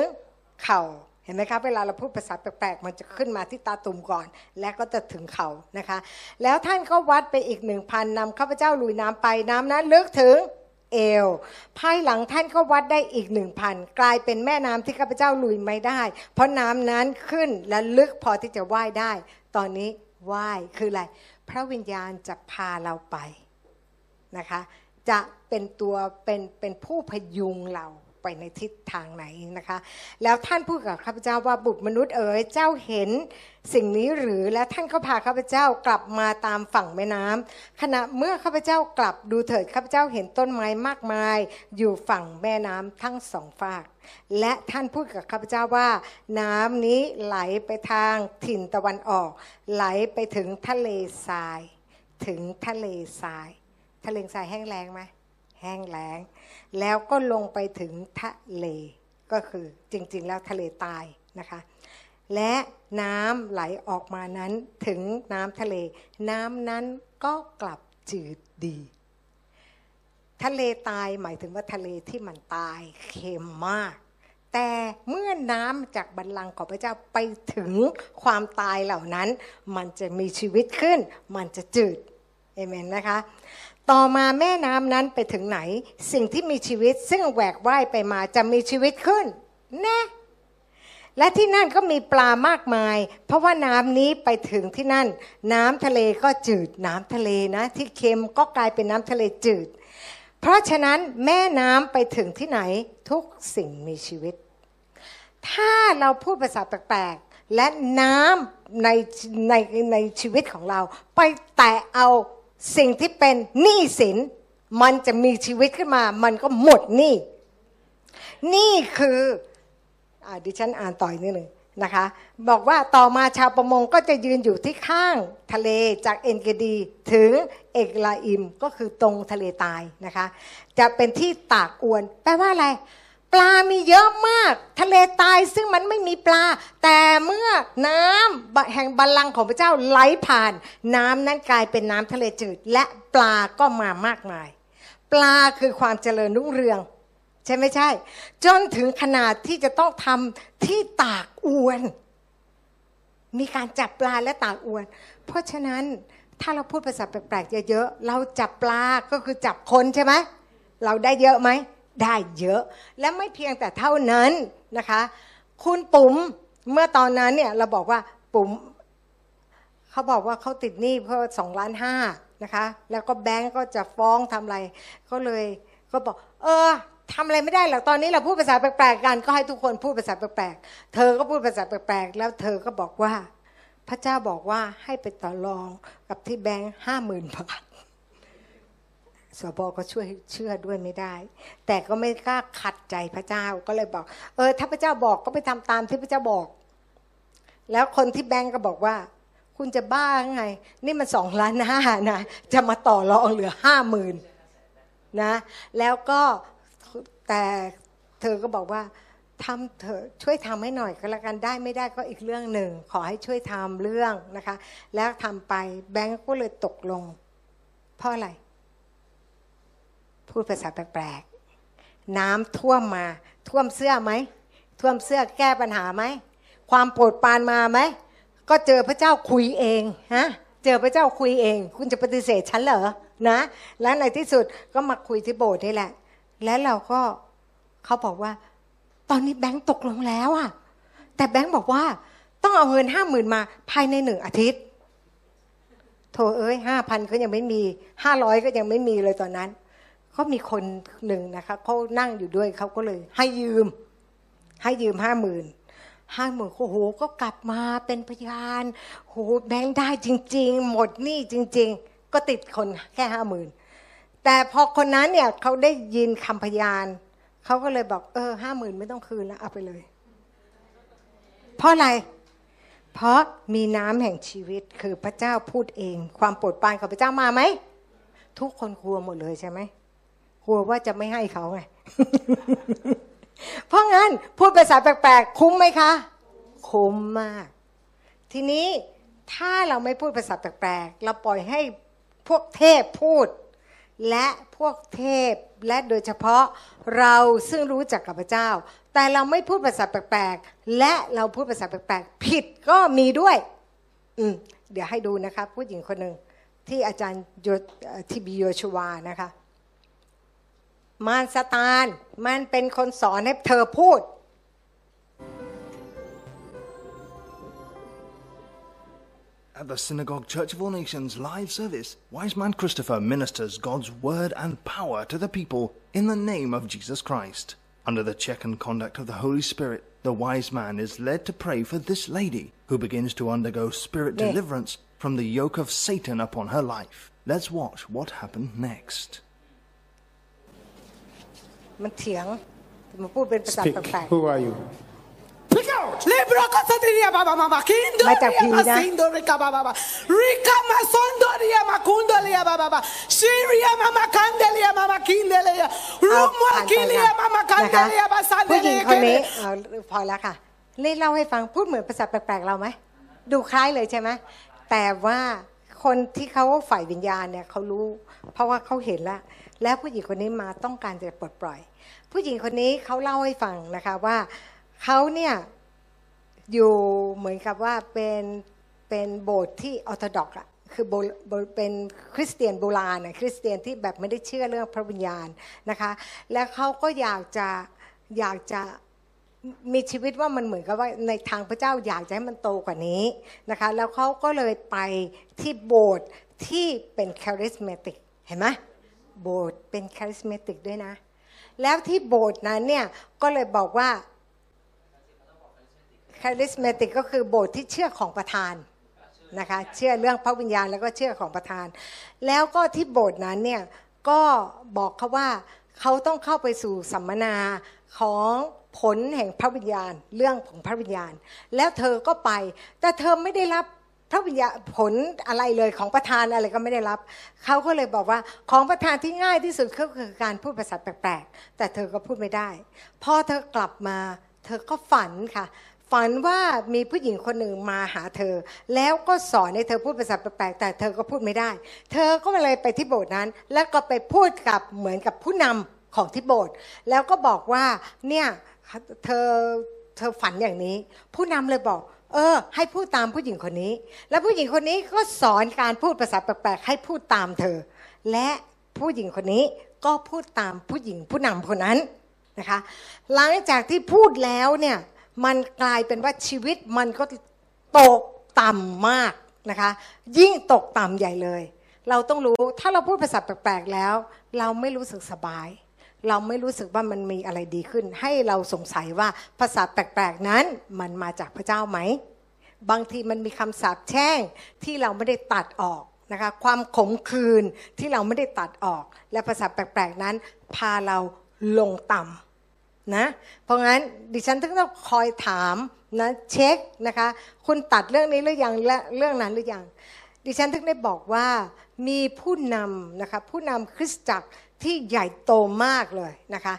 เข่าเห็นไหมครับเวลาเราพูดภาษาแปลกๆ มันจะขึ้นมาที่ตาตุ่มก่อน และก็จะถึงเข่านะคะ แล้วท่านก็วัดไปอีกหนึ่งพันนำข้าพเจ้าลุยน้ำไปน้ำนั้นลึกถึง เอว ภายหลังท่านก็วัดได้อีกหนึ่งพันกลายเป็นแม่น้ำที่ข้าพเจ้าลุยไม่ได้ เพราะน้ำนั้นขึ้นและลึกพอที่จะว่ายได้ ตอนนี้ว่ายคืออะไร พระวิญญาณจะพาเราไปนะคะ จะเป็นตัวเป็นเป็นผู้พยุงเรา ไปในทิศทางไหนนะคะ แล้วท่านพูดกับข้าพเจ้าว่าบุตรมนุษย์เอ๋ยเจ้าเห็นสิ่งนี้หรือและท่านก็พาข้าพเจ้ากลับมาตามฝั่งแม่น้ำขณะเมื่อข้าพเจ้ากลับดูเถิดข้าพเจ้าเห็นต้นไม้มากมาย อยู่ฝั่งแม่น้ำทั้งสองฝาก และท่านพูดกับข้าพเจ้าว่า น้ำนี้ไหลไปทางถิ่นตะวันออก ไหลไปถึงทะเลทราย ถึงทะเลทราย ทะเลทรายแห้งแล้งไหม แห้งแล้ง แล้วก็ลงไปถึงทะเลก็คือจริงๆแล้วทะเลตายนะคะ และน้ำไหลออกมานั้นถึงน้ำทะเล น้ำนั้นก็กลับจืดดี ทะเลตายหมายถึงว่าทะเลที่มันตายเค็มมาก แต่เมื่อน้ำจากบัลลังของพระเจ้าไปถึงความตายเหล่านั้น มันจะมีชีวิตขึ้น มันจะจืดเอเมนนะคะ ต่อมาแม่น้ำนั้นไปถึงไหน สิ่งที่มีชีวิตซึ่งแหวกว่ายไปมาจะมีชีวิตขึ้นนะและที่นั่นก็มีปลามากมาย เพราะว่าน้ำนี้ไปถึงที่นั่น น้ำทะเลก็จืดน้ำทะเลนะ ที่เค็มก็กลายเป็นน้ำทะเลจืด เพราะฉะนั้นแม่น้ำไปถึงที่ไหนทุกสิ่งมีชีวิต ถ้าเราพูดภาษาแปลกๆและน้ำในในในชีวิตของเรา ไปแตะเอา สิ่งที่เป็นหนี้สิน มันจะมีชีวิตขึ้นมา มันก็หมดหนี้นี่คืออดิฉันอ่านต่ออีกนิดหนึ่งนะคะ บอกว่าต่อมาชาวประมงก็จะยืนอยู่ที่ข้างทะเลจากเอ็นเกดีถึงเอกลาอิม ก็คือตรงทะเลตายนะคะ จะเป็นที่ตากอวน แปลว่าอะไร ลามีเยอะมาก ทะเลตายซึ่งมันไม่มีปลา แต่เมื่อน้ำแห่งบัลลังก์ของพระเจ้าไหลผ่าน น้ำนั้นกลายเป็นน้ำทะเลจืด และปลาก็มามากมาย ปลาคือความเจริญรุ่งเรือง ใช่ไม่ใช่ จนถึงขนาดที่จะต้องทำที่ตากอวน มีการจับปลาและตากอวน เพราะฉะนั้นถ้าเราพูดภาษาแปลกๆเยอะๆเราจับปลาก็คือจับคนใช่ไหมเราได้เยอะไหม ได้เยอะ และไม่เพียงแต่เท่านั้นนะคะ คุณปุ๋มเมื่อตอนนั้นเนี่ยเราบอกว่าปุ๋มเขาบอกว่าเขาติดหนี้เพราะสองล้านห้านะคะ แล้วก็แบงก์ก็จะฟ้องทำอะไรก็เลยก็บอก เออทำอะไรไม่ได้หรอกตอนนี้เราพูดภาษาแปลกๆกันก็ให้ทุกคนพูดภาษาแปลกๆเธอก็พูดภาษาแปลกๆแล้วเธอก็บอกว่า พระเจ้าบอกว่าให้ไปต่อรองกับที่แบงค์ห้าหมื่นบาท สบก็ช่วยเชื่อด้วยไม่ได้ แต่ก็ไม่กล้าขัดใจพระเจ้าก็เลยบอก เออ ถ้าพระเจ้าบอกก็ไปทำตามที่พระเจ้าบอก แล้วคนที่แบงก์ก็บอกว่า คุณจะบ้าไง นี่มันสองล้านห้านะจะมาต่อรองเหลือห้าหมื่นนะ แล้วก็แต่เธอก็บอกว่าทำเถอะช่วยทำให้หน่อยก็แล้วกันได้ไม่ได้ก็อีกเรื่องหนึ่ง ขอให้ช่วยทำเรื่องนะคะ แล้วทำไปแบงก์ก็เลยตกลง เพราะอะไร พูดภาษาแปลกๆน้ำท่วมมา ท่วมเสื้อไหมท่วมเสื้อแก้ปัญหาไหมความโปรดปานมาไหมก็เจอพระเจ้าคุยเองฮะเจอพระเจ้าคุยเอง คุณจะปฏิเสธฉันเหรอนะและในที่สุดก็มาคุยที่โบสถ์นี่แหละ และเราก็เขาบอกว่า ตอนนี้แบงค์ตกลงแล้วอะแต่แบงค์บอกว่า ต้องเอาเงินห้าหมื่นมาภายในหนึ่งอาทิตย์โถเอ้ยห้าพันก็ยังไม่มีห้าร้อยก็ยังไม่มีเลยตอนนั้น ก็มีคนหนึ่งนะคะเขานั่งอยู่ด้วยเขาก็เลย ให้ยืม ให้ยืมห้าหมื่นห้าหมื่นโอ้โหก็กลับมาเป็นพยานโหแบงค์ได้จริง ๆ หมดหนี้จริง ๆ ก็ติดคนแค่ห้าหมื่นแต่พอคนนั้นเนี่ยเขาได้ยินคำพยานเขาก็เลยบอก เออห้าหมื่นไม่ต้องคืนแล้วเอาไปเลย เพราะอะไร เพราะมีน้ำแห่งชีวิตคือพระเจ้าพูดเอง ความโปรดปรานของพระเจ้ามาไหมทุกคนกลัวหมดเลยใช่ไหม กลัวว่าจะไม่ให้เขาไงเพราะงั้นพูดภาษาแปลกๆคุ้มไหมคะ คุ้มมาก ทีนี้ถ้าเราไม่พูดภาษาแปลกๆเราปล่อยให้พวกเทพพูด และพวกเทพและโดยเฉพาะเราซึ่งรู้จักกับพระเจ้า แต่เราไม่พูดภาษาแปลกๆและเราพูดภาษาแปลกๆผิดก็มีด้วย อืมเดี๋ยวให้ดูนะคะผู้หญิงคนหนึ่งที่อาจารย์โยเอ่อทีบีโยชวานะคะ มารสตานมันเป็นคนสอนให้เธอพูด At the Synagogue Church of All Nations live service, Wise Man Christopher ministers God's word and power to the people in the name of Jesus Christ. Under the check and conduct of the Holy Spirit, the wise man is led to pray for this lady who begins to undergo spirit Yeah. deliverance from the yoke of Satan upon her life. Let's watch what happened next. มันเถียงมันพูดเป็นภาษา Speak. แปลก Who are you? Pick out. Libra kasatiria baba mama kindo Mata pina. masindo rika baba baba rika masondo ria makundo ria baba baba shiria mama kandelia mama kindelia ๆเอา rumwa ผ่านไป kilia ค่ะ mama นะคะ kandelia ผู้หญิงคนนี้ basandelia เอาพอแล้วค่ะนี่เล่าให้ฟังพูดเหมือนภาษาแปลกๆเราไหมดูคล้ายเลยใช่ไหมแต่ว่าคนที่เขาฝ่ายวิญญาณเนี่ยเขารู้ เพราะว่าเขาเห็นแล้ว แล้วผู้หญิงคนนี้มาต้องการจะปลดปล่อย ผู้หญิงคนนี้เขาเล่าให้ฟังนะคะว่าเขาเนี่ยอยู่เหมือนกับว่าเป็นเป็นโบสถ์ที่ออร์โธดอกอะคือเป็นคริสเตียนโบราณอะคริสเตียนที่แบบไม่ได้เชื่อเรื่องพระวิญญาณนะคะ แล้วเขาก็อยากจะอยากจะมีชีวิตว่ามันเหมือนกับว่าในทางพระเจ้าอยากจะให้มันโตกว่านี้นะคะ แล้วเขาก็เลยไปที่โบสถ์ที่เป็นคาริสเมติกเห็นไหม โบสถ์เป็นคาริสเมติกด้วยนะ แล้วที่โบสถ์นั้นเนี่ย ก็เลยบอกว่าคาริสเมติกก็คือโบสถ์ที่เชื่อของประธานนะคะเชื่อเรื่องพระวิญญาณแล้วก็เชื่อของประธาน แล้วก็ที่โบสถ์นั้นเนี่ยก็บอกเขาว่าเขาต้องเข้าไปสู่สัมมนาของผลแห่งพระวิญญาณ เรื่องของพระวิญญาณ แล้วเธอก็ไป แต่เธอไม่ได้รับ พระวิญญาณผลอะไรเลยของประธานอะไรก็ไม่ได้รับ เขาก็เลยบอกว่าของประธานที่ง่ายที่สุดก็คือการพูดภาษาแปลกๆ แต่เธอก็พูดไม่ได้ พอเธอกลับมา เธอก็ฝันค่ะ ฝันว่ามีผู้หญิงคนหนึ่งมาหาเธอ แล้วก็สอนให้เธอพูดภาษาแปลกๆ แต่เธอก็พูดไม่ได้ เธอก็เลยไปที่โบสถ์นั้น แล้วก็ไปพูดกับเหมือนกับผู้นำของที่โบสถ์ แล้วก็บอกว่าเนี่ยเธอเธอฝันอย่างนี้ ผู้นำเลยบอก เออ ให้พูดตามผู้หญิงคนนี้ แล้วผู้หญิงคนนี้ก็สอนการพูดภาษาแปลกๆให้พูดตามเธอ และผู้หญิงคนนี้ก็พูดตามผู้หญิงผู้นำคนนั้นนะคะหลังจากที่พูดแล้วเนี่ยมันกลายเป็นว่าชีวิตมันก็ตกต่ำมากนะคะ ยิ่งตกต่ำใหญ่เลย เราต้องรู้ถ้าเราพูดภาษาแปลกๆแล้ว เราไม่รู้สึกสบาย เราไม่รู้สึกว่ามันมีอะไรดีขึ้น ให้เราสงสัยว่าภาษาแปลกๆนั้นมันมาจากพระเจ้าไหม บางทีมันมีคำสาปแช่งที่เราไม่ได้ตัดออกนะคะความขมขื่นที่เราไม่ได้ตัดออก และภาษาแปลกๆนั้น พาเราลงต่ำนะเพราะงั้นดิฉันถึงต้องคอยถามนะเช็คนะคะคุณตัดเรื่องนี้หรือยังและเรื่องนั้นหรือยังดิฉันถึงได้บอกว่ามีผู้นำนะคะผู้นำคริสตจักร ที่ใหญ่โตมากเลยนะคะ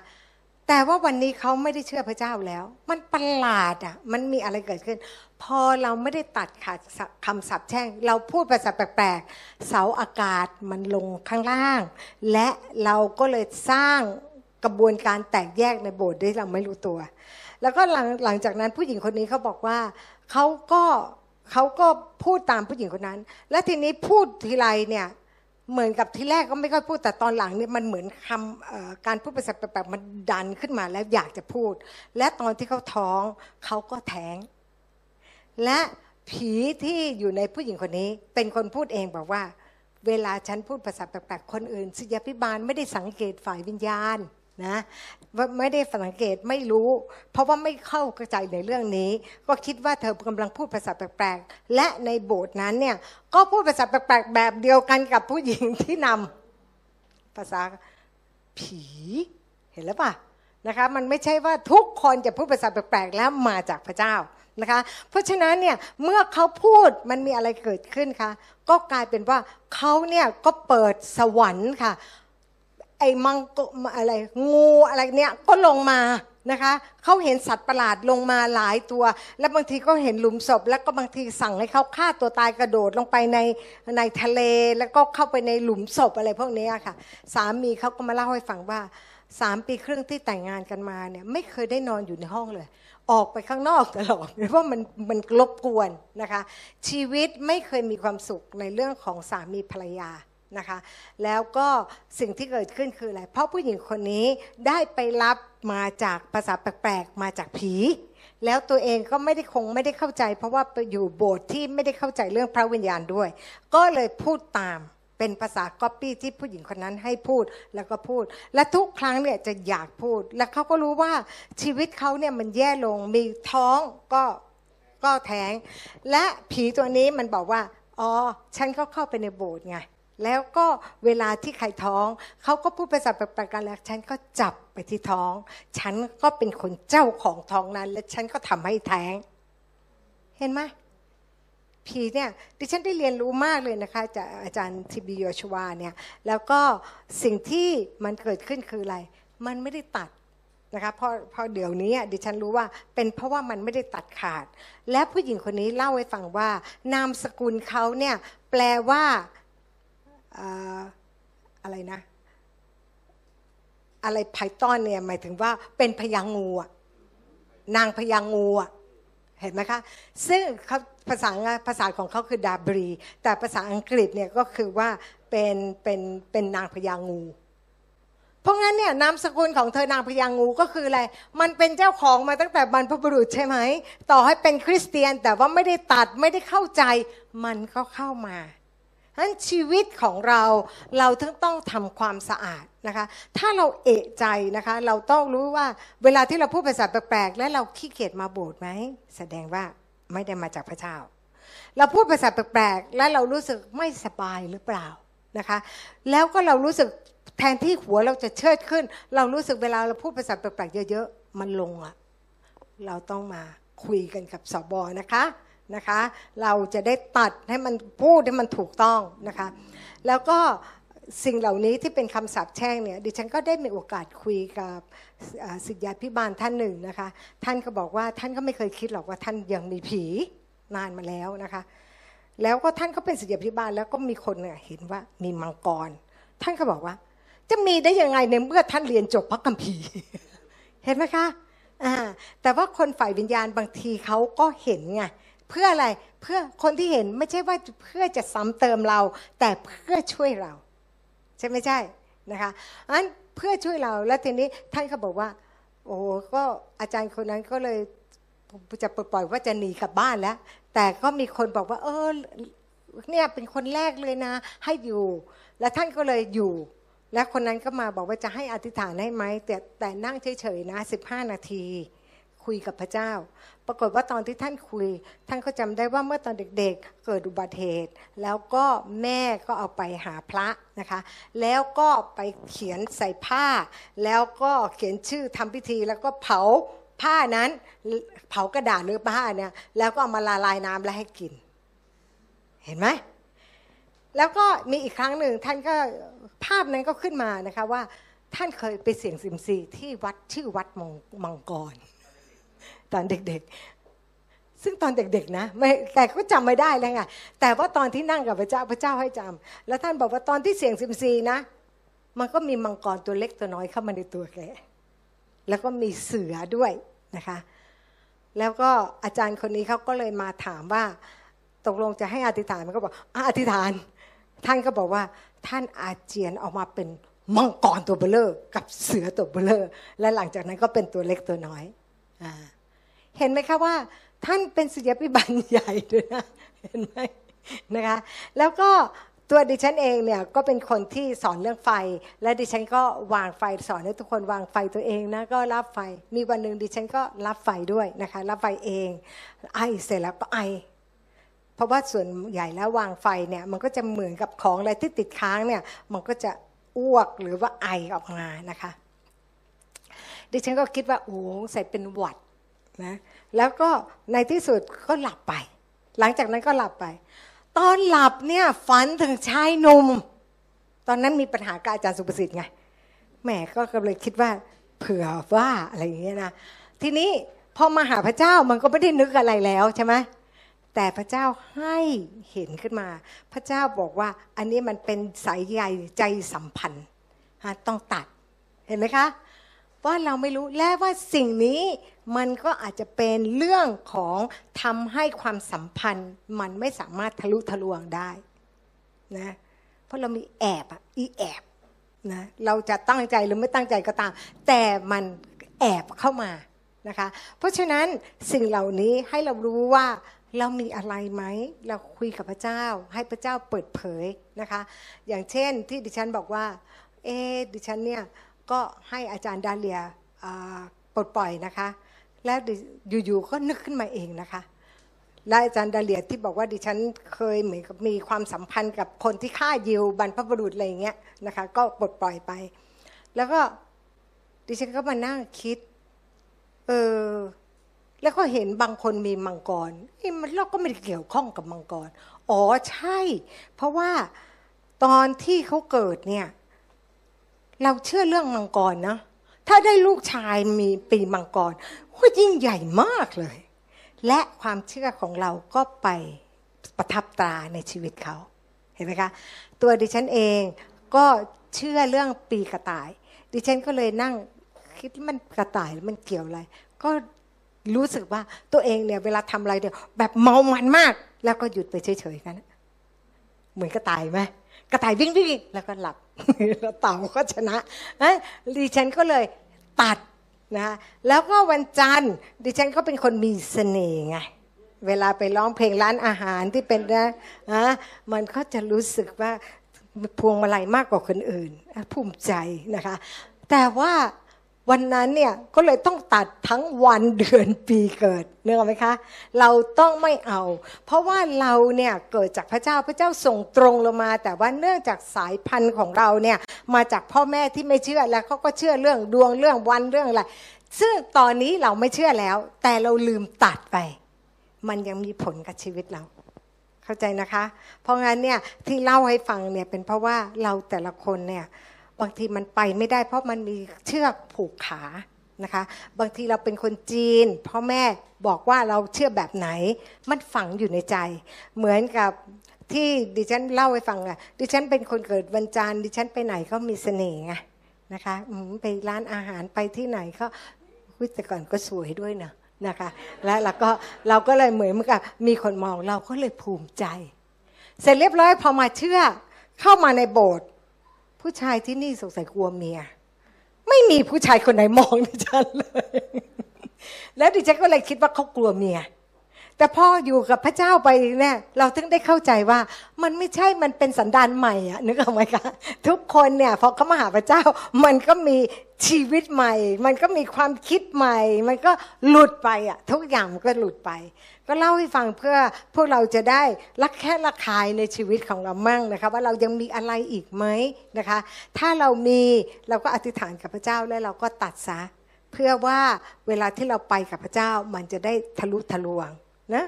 แต่ว่าวันนี้เขาไม่ได้เชื่อพระเจ้าแล้ว มันประหลาดอะมันมีอะไรเกิดขึ้น พอเราไม่ได้ตัดขาดคำสาปแช่ง เราพูดภาษาแปลกๆเสาอากาศมันลงข้างล่าง และเราก็เลยสร้างกระบวนการแตกแยกในโบสถ์ด้วยเราไม่รู้ตัว แล้วก็หลังหลังจากนั้นผู้หญิงคนนี้เขาบอกว่าเขาก็เขาก็พูดตามผู้หญิงคนนั้น และทีนี้พูดทีไรเนี่ย เหมือนกับที่แรกก็ไม่ค่อยพูดแต่ตอนหลังเนี่ยมันเหมือนคำการพูดภาษาแปลกๆมันดันขึ้นมาแล้วอยากจะพูด และตอนที่เขาท้องเขาก็แท้ง และผีที่อยู่ในผู้หญิงคนนี้ เป็นคนพูดเองบอกว่า เวลาฉันพูดภาษาแปลกๆคนอื่นศิยาพิบาลไม่ได้สังเกตฝ่ายวิญญาณ นะไม่ได้สังเกตไม่รู้ เพราะว่าไม่เข้าใจในเรื่องนี้ ก็คิดว่าเธอกำลังพูดภาษาแปลกๆ และในโบสถ์นั้นเนี่ยก็พูดภาษาแปลกๆ แบบเดียวกันกับผู้หญิงที่นำภาษาผีเห็นแล้วป่ะนะคะมันไม่ใช่ว่าทุกคนจะพูดภาษาแปลกๆ แล้วมาจากพระเจ้านะคะเพราะฉะนั้นเนี่ยเมื่อเขาพูดมันมีอะไรเกิดขึ้นคะก็กลายเป็นว่าเขาเนี่ยก็เปิดสวรรค์ค่ะ ไอ้มังกอะไรงูอะไรเนี่ยก็ลงมานะคะเขาเห็นสัตว์ประหลาดลงมาหลายตัว แล้วบางทีก็เห็นหลุมศพ แล้วก็บางทีสั่งให้เขาฆ่าตัวตายกระโดดลงไปในในทะเล แล้วก็เข้าไปในหลุมศพอะไรพวกนี้ค่ะ สามีเขาก็มาเล่าให้ฟังว่าสามปีครึ่งที่แต่งงานกันมาเนี่ยไม่เคยได้นอนอยู่ในห้องเลย ออกไปข้างนอกตลอดเพราะมันมันรบกวนนะคะ ชีวิตไม่เคยมีความสุขในเรื่องของสามีภรรยา นะคะ แล้วก็สิ่งที่เกิดขึ้นคืออะไร เพราะผู้หญิงคนนี้ได้ไปรับมาจากภาษาแปลกๆ มาจากผี แล้วตัวเองก็ไม่ได้คงไม่ได้เข้าใจ เพราะว่าอยู่โบสถ์ที่ไม่ได้เข้าใจเรื่องพระวิญญาณด้วย ก็เลยพูดตามเป็นภาษาก๊อปปี้ที่ผู้หญิงคนนั้นให้พูดแล้วก็พูด และทุกครั้งเนี่ยจะอยากพูด และเขาก็รู้ว่าชีวิตเขาเนี่ยมันแย่ลงมีท้องก็ก็แท้ง และผีตัวนี้มันบอกว่าอ๋อฉันก็เข้าไปในโบสถ์ไง แล้วก็เวลาที่ใครท้อง เขาก็พูดภาษาแปลกๆกันแล้วฉันก็จับไปที่ท้อง ฉันก็เป็นคนเจ้าของท้องนั้น และฉันก็ทำให้แท้ง เห็นไหมผีเนี่ยดิฉันได้เรียนรู้มากเลยนะคะจากอาจารย์ทีบีโยชวาเนี่ยแล้วก็สิ่งที่มันเกิดขึ้นคืออะไร มันไม่ได้ตัดนะคะเพราะเพราะเดี๋ยวนี้ดิฉันรู้ว่าเป็นเพราะว่ามันไม่ได้ตัดขาด และผู้หญิงคนนี้เล่าให้ฟังว่านามสกุลเขาเนี่ยแปลว่า อะไรนะ อะไรไพทอนเนี่ยหมายถึงว่าเป็นพยางงูอะนางพยางงูอะเห็นไหมคะ ซึ่งภาษาภาษาของเขาคือดาบรี แต่ภาษาอังกฤษเนี่ยก็คือว่าเป็นเป็นเป็นนางพญางู เพราะงั้นเนี่ยนามสกุลของเธอนางพญางูก็คืออะไร มันเป็นเจ้าของมาตั้งแต่บรรพบุรุษใช่ไหม ต่อให้เป็นคริสเตียนแต่ว่าไม่ได้ตัดไม่ได้เข้าใจ มันก็เข้ามา นั้นชีวิตของเราเราทั้งต้องทำความสะอาดนะคะ ถ้าเราเอะใจนะคะ เราต้องรู้ว่าเวลาที่เราพูดภาษาแปลกๆและเราขี้เกียจมาโบสถ์ไหมแสดงว่าไม่ได้มาจากพระเจ้า เราพูดภาษาแปลกๆและเรารู้สึกไม่สบายหรือเปล่านะคะ แล้วก็เรารู้สึกแทนที่หัวเราจะเชิดขึ้น เรารู้สึกเวลาเราพูดภาษาแปลกๆเยอะๆมันลงอะเราต้องมาคุยกันกับสบนะคะ นะคะ เราจะได้ตัดให้มันพูดให้มันถูกต้องนะคะ แล้วก็สิ่งเหล่านี้ที่เป็นคำสาปแช่งเนี่ยดิฉันก็ได้มีโอกาสคุยกับสิทธยาพิบาลท่านหนึ่งนะคะ ท่านก็บอกว่าท่านก็ไม่เคยคิดหรอกว่าท่านยังมีผีนานมาแล้วนะคะ แล้วก็ท่านก็เป็นสิทธยาพิบาลแล้วก็มีคนเนี่ยเห็นว่ามีมังกร ท่านก็บอกว่า จะมีได้ยังไงในเมื่อท่านเรียนจบพระคัมภีร์เห็นไหมคะแต่ว่าคนฝ่ายวิญญาณบางทีเขาก็เห็นไง เพื่ออะไรเพื่อคนที่เห็นไม่ใช่ว่าเพื่อจะซ้ำเติมเรา แต่เพื่อช่วยเรา ใช่ไม่ใช่นะคะอันเพื่อช่วยเราแล้วทีนี้ท่านเขาบอกว่า โอ้ก็อาจารย์คนนั้นก็เลยจะปล่อยว่าจะหนีกลับบ้านแล้ว แต่ก็มีคนบอกว่า เออเนี่ยเป็นคนแรกเลยนะ ให้อยู่ แล้วท่านก็เลยอยู่ และคนนั้นก็มาบอกว่าจะให้อธิษฐานให้ไหมแต่แต่นั่งเฉยๆนะสิบห้านาที คุยกับพระเจ้า ปรากฏว่าตอนที่ท่านคุย ท่านก็จำได้ว่าเมื่อตอนเด็กๆ เกิดอุบัติเหตุ แล้วก็แม่ก็เอาไปหาพระนะคะ แล้วก็ไปเขียนใส่ผ้า แล้วก็เขียนชื่อทำพิธีแล้วก็เผาผ้านั้นเผากระดาษหรือผ้าเนี่ยแล้วก็เอามาละลายน้ำแล้วให้กิน เห็นไหมแล้วก็มีอีกครั้งหนึ่งท่านก็ภาพนั้นก็ขึ้นมานะคะว่าท่านเคยไปเสี่ยงสิมซีที่วัดชื่อวัดมังกร ตอนเด็กๆ ซึ่งตอนเด็กๆนะไม่แต่ก็จำไม่ได้แล้วไงแต่ว่าตอนที่นั่งกับพระเจ้าพระเจ้าให้จำแล้วท่านบอกว่าตอนที่เสี่ยงเซียมซีนะ มันก็มีมังกรตัวเล็กตัวน้อยเข้ามาในตัวแกแล้วก็มีเสือด้วยนะคะ แล้วก็อาจารย์คนนี้เขาก็เลยมาถามว่าตกลงจะให้อธิษฐานมันก็บอกอธิษฐาน ท่านก็บอกว่าท่านอาเจียนออกมาเป็นมังกรตัวเบ้อเร่อกับเสือตัวเบ้อเร่อและหลังจากนั้นก็เป็นตัวเล็กตัวน้อยอา เห็นไหมคะว่า ท่านเป็นศิลปิบันใหญ่ด้วยนะเห็นไหมนะคะแล้วก็ตัวดิฉันเองเนี่ยก็เป็นคนที่สอนเรื่องไฟ และดิฉันก็วางไฟสอนให้ทุกคนวางไฟตัวเองนะก็รับไฟ มีวันหนึ่งดิฉันก็รับไฟด้วยนะคะรับไฟเองไอเสร็จแล้วก็ไอ เพราะว่าส่วนใหญ่แล้ววางไฟเนี่ยมันก็จะเหมือนกับของอะไรที่ติดค้างเนี่ยมันก็จะอ้วกหรือว่าไอออกมานะคะ ดิฉันก็คิดว่าโอ้ใส่เป็นหวัด นะแล้วก็ในที่สุดก็หลับไป หลังจากนั้นก็หลับไป ตอนหลับเนี่ยฝันถึงชายหนุ่ม ตอนนั้นมีปัญหากับอาจารย์สุประสิทธิ์ไงแหมก็เลยคิดว่าเผื่อว่าอะไรอย่างเงี้ยนะทีนี้พอมาหาพระเจ้ามันก็ไม่ได้นึกอะไรแล้วใช่ไหมแต่พระเจ้าให้เห็นขึ้นมา พระเจ้าบอกว่าอันนี้มันเป็นสายใยใจสัมพันธ์ต้องตัดเห็นไหมคะ ว่าเราไม่รู้และว่าสิ่งนี้มันก็อาจจะเป็นเรื่องของทำให้ความสัมพันธ์ มันไม่สามารถทะลุทะลวงได้นะเพราะเรามีแอบอะอีแอบนะเราจะตั้งใจหรือไม่ตั้งใจก็ตาม แต่มันแอบเข้ามานะคะ เพราะฉะนั้นสิ่งเหล่านี้ให้เรารู้ว่าเรามีอะไรไหม เราคุยกับพระเจ้า ให้พระเจ้าเปิดเผยนะคะ อย่างเช่นที่ดิฉันบอกว่า เอ๊ดิฉันเนี่ย ก็ให้อาจารย์ดาเลียปลดปล่อยนะคะ แล้วอยู่ๆก็นึกขึ้นมาเองนะคะ และอาจารย์ดาเลียที่บอกว่าดิฉันเคยเหมือนกับมีความสัมพันธ์กับคนที่ฆ่ายิวบรรพบุรุษอะไรอย่างเงี้ยนะคะ ก็ปลดปล่อยไป แล้วก็ดิฉันก็มานั่งคิด เออแล้วก็เห็นบางคนมีมังกรเอ้มันเราก็ไม่ได้เกี่ยวข้องกับมังกร อ๋อใช่ เพราะว่าตอนที่เขาเกิดเนี่ย เราเชื่อเรื่องมังกรนะถ้าได้ลูกชายมีปีมังกรก็ยิ่งใหญ่มากเลย และความเชื่อของเราก็ไปประทับตราในชีวิตเขา เห็นไหมคะ ตัวดิฉันเองก็เชื่อเรื่องปีกระต่าย ดิฉันก็เลยนั่งคิดมันกระต่ายมันเกี่ยวอะไร ก็รู้สึกว่าตัวเองเนี่ยเวลาทำอะไรเนี่ยแบบเมามันมาก แล้วก็หยุดไปเฉยๆกันเหมือนกระต่ายไหมกระต่ายวิ่งวิ่งแล้วก็หลับ แล้วเต่าก็ชนะดิฉันก็เลยตัดนะแล้วก็วันจันทร์ดิฉันก็เป็นคนมีเสน่ห์ไงเวลาไปร้องเพลงร้านอาหารที่เป็นนะนะมันก็จะรู้สึกว่าพวงมาลัยมากกว่าคนอื่นภูมิใจนะคะ แต่ว่า วันนั้นเนี่ยก็เลยต้องตัดทั้งวันเดือนปีเกิดเนื้ออกไหมคะ เราต้องไม่เอา เพราะว่าเราเนี่ยเกิดจากพระเจ้าพระเจ้าส่งตรงลงมา แต่ว่าเนื่องจากสายพันธุ์ของเราเนี่ยมาจากพ่อแม่ที่ไม่เชื่อแล้วเขาก็เชื่อเรื่องดวงเรื่องวันเรื่องอะไรซึ่งตอนนี้เราไม่เชื่อแล้ว แต่เราลืมตัดไป มันยังมีผลกับชีวิตเราเข้าใจนะคะ เพราะงั้นเนี่ยที่เล่าให้ฟังเนี่ยเป็นเพราะว่าเราแต่ละคนเนี่ย บางทีมันไปไม่ได้เพราะมันมีเชือกผูกขานะคะ บางทีเราเป็นคนจีนพ่อแม่บอกว่าเราเชื่อแบบไหน มันฝังอยู่ในใจ เหมือนกับที่ดิฉันเล่าให้ฟังอะดิฉันเป็นคนเกิดวันจันทร์ดิฉันไปไหนก็มีเสน่ห์ไงนะคะไปร้านอาหารไปที่ไหนก็อุ๊ยแต่ก่อนก็สวยด้วยเนาะนะคะ และเราก็เราก็เลยเหมือนกับมีคนมองเราก็เลยภูมิใจ เสร็จเรียบร้อยพอมาเชื่อเข้ามาในโบสถ์ ผู้ชายที่นี่สงสัยกลัวเมีย ไม่มีผู้ชายคนไหนมองดิฉันเลย แล้วดิฉันก็เลยคิดว่าเขากลัวเมีย แต่พออยู่กับพระเจ้าไปเนี่ยเราถึงได้เข้าใจว่า มันไม่ใช่มันเป็นสันดานใหม่อะนึกออกไหมคะทุกคนเนี่ยพอเขามาหาพระเจ้า มันก็มีชีวิตใหม่ มันก็มีความคิดใหม่ มันก็หลุดไปอะทุกอย่างมันก็หลุดไป ก็เล่าให้ฟังเพื่อพวกเราจะได้รักแค่ระคายในชีวิตของเรามั่งนะคะว่าเรายังมีอะไรอีกไหมนะคะ ถ้าเรามีเราก็อธิษฐานกับพระเจ้าแล้วเราก็ตัดซะเพื่อว่าเวลาที่เราไปกับพระเจ้ามันจะได้ทะลุทะลวงนะ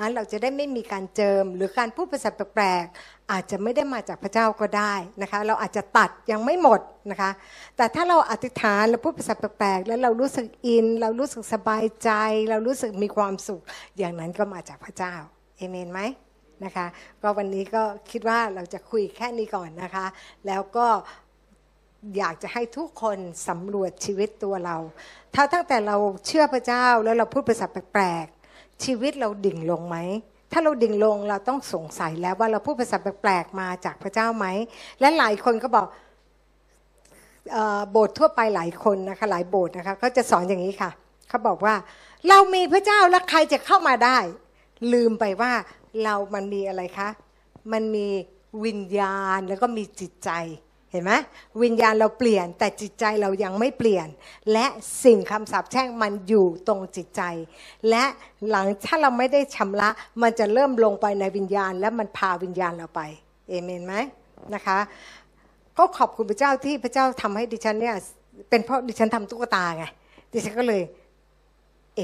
ฮะเราจะได้ไม่มีการเจิม หรือการพูดภาษาแปลกๆอาจจะไม่ได้มาจากพระเจ้าก็ได้นะคะ เราอาจจะตัดยังไม่หมดนะคะ แต่ถ้าเราอธิษฐานแล้วพูดภาษาแปลกๆแล้วเรารู้สึกอิน เรารู้สึกสบายใจ เรารู้สึกมีความสุข อย่างนั้นก็มาจากพระเจ้าเอเมนไหมนะคะก็วันนี้ก็คิดว่าเราจะคุยแค่นี้ก่อนนะคะ แล้วก็อยากจะให้ทุกคนสำรวจชีวิตตัวเรา ถ้าตั้งแต่เราเชื่อพระเจ้าแล้วเราพูดภาษาแปลกๆ ชีวิตเราดิ่งลงไหม ถ้าเราดิ่งลงเราต้องสงสัยแล้วว่าเราพูดภาษาแปลกๆมาจากพระเจ้าไหม และหลายคนก็บอกโบสถ์ทั่วไปหลายคนนะคะหลายโบสถ์นะคะก็จะสอนอย่างนี้ค่ะเขาบอกว่า เรามีพระเจ้าแล้วใครจะเข้ามาได้ ลืมไปว่าเรามันมีอะไรคะ มันมีวิญญาณแล้วก็มีจิตใจ เห็นไหมวิญญาณเราเปลี่ยนแต่จิตใจเรายังไม่เปลี่ยน และสิ่งคำสาปแช่งมันอยู่ตรงจิตใจ และหลังถ้าเราไม่ได้ชำระมันจะเริ่มลงไปในวิญญาณ และมันพาวิญญาณเราไปเอเมนไหมนะคะ ก็ขอบคุณพระเจ้าที่พระเจ้าทำให้ดิฉันเนี่ยเป็นเพราะดิฉันทำตุ๊กตาไงดิฉันก็เลยเอ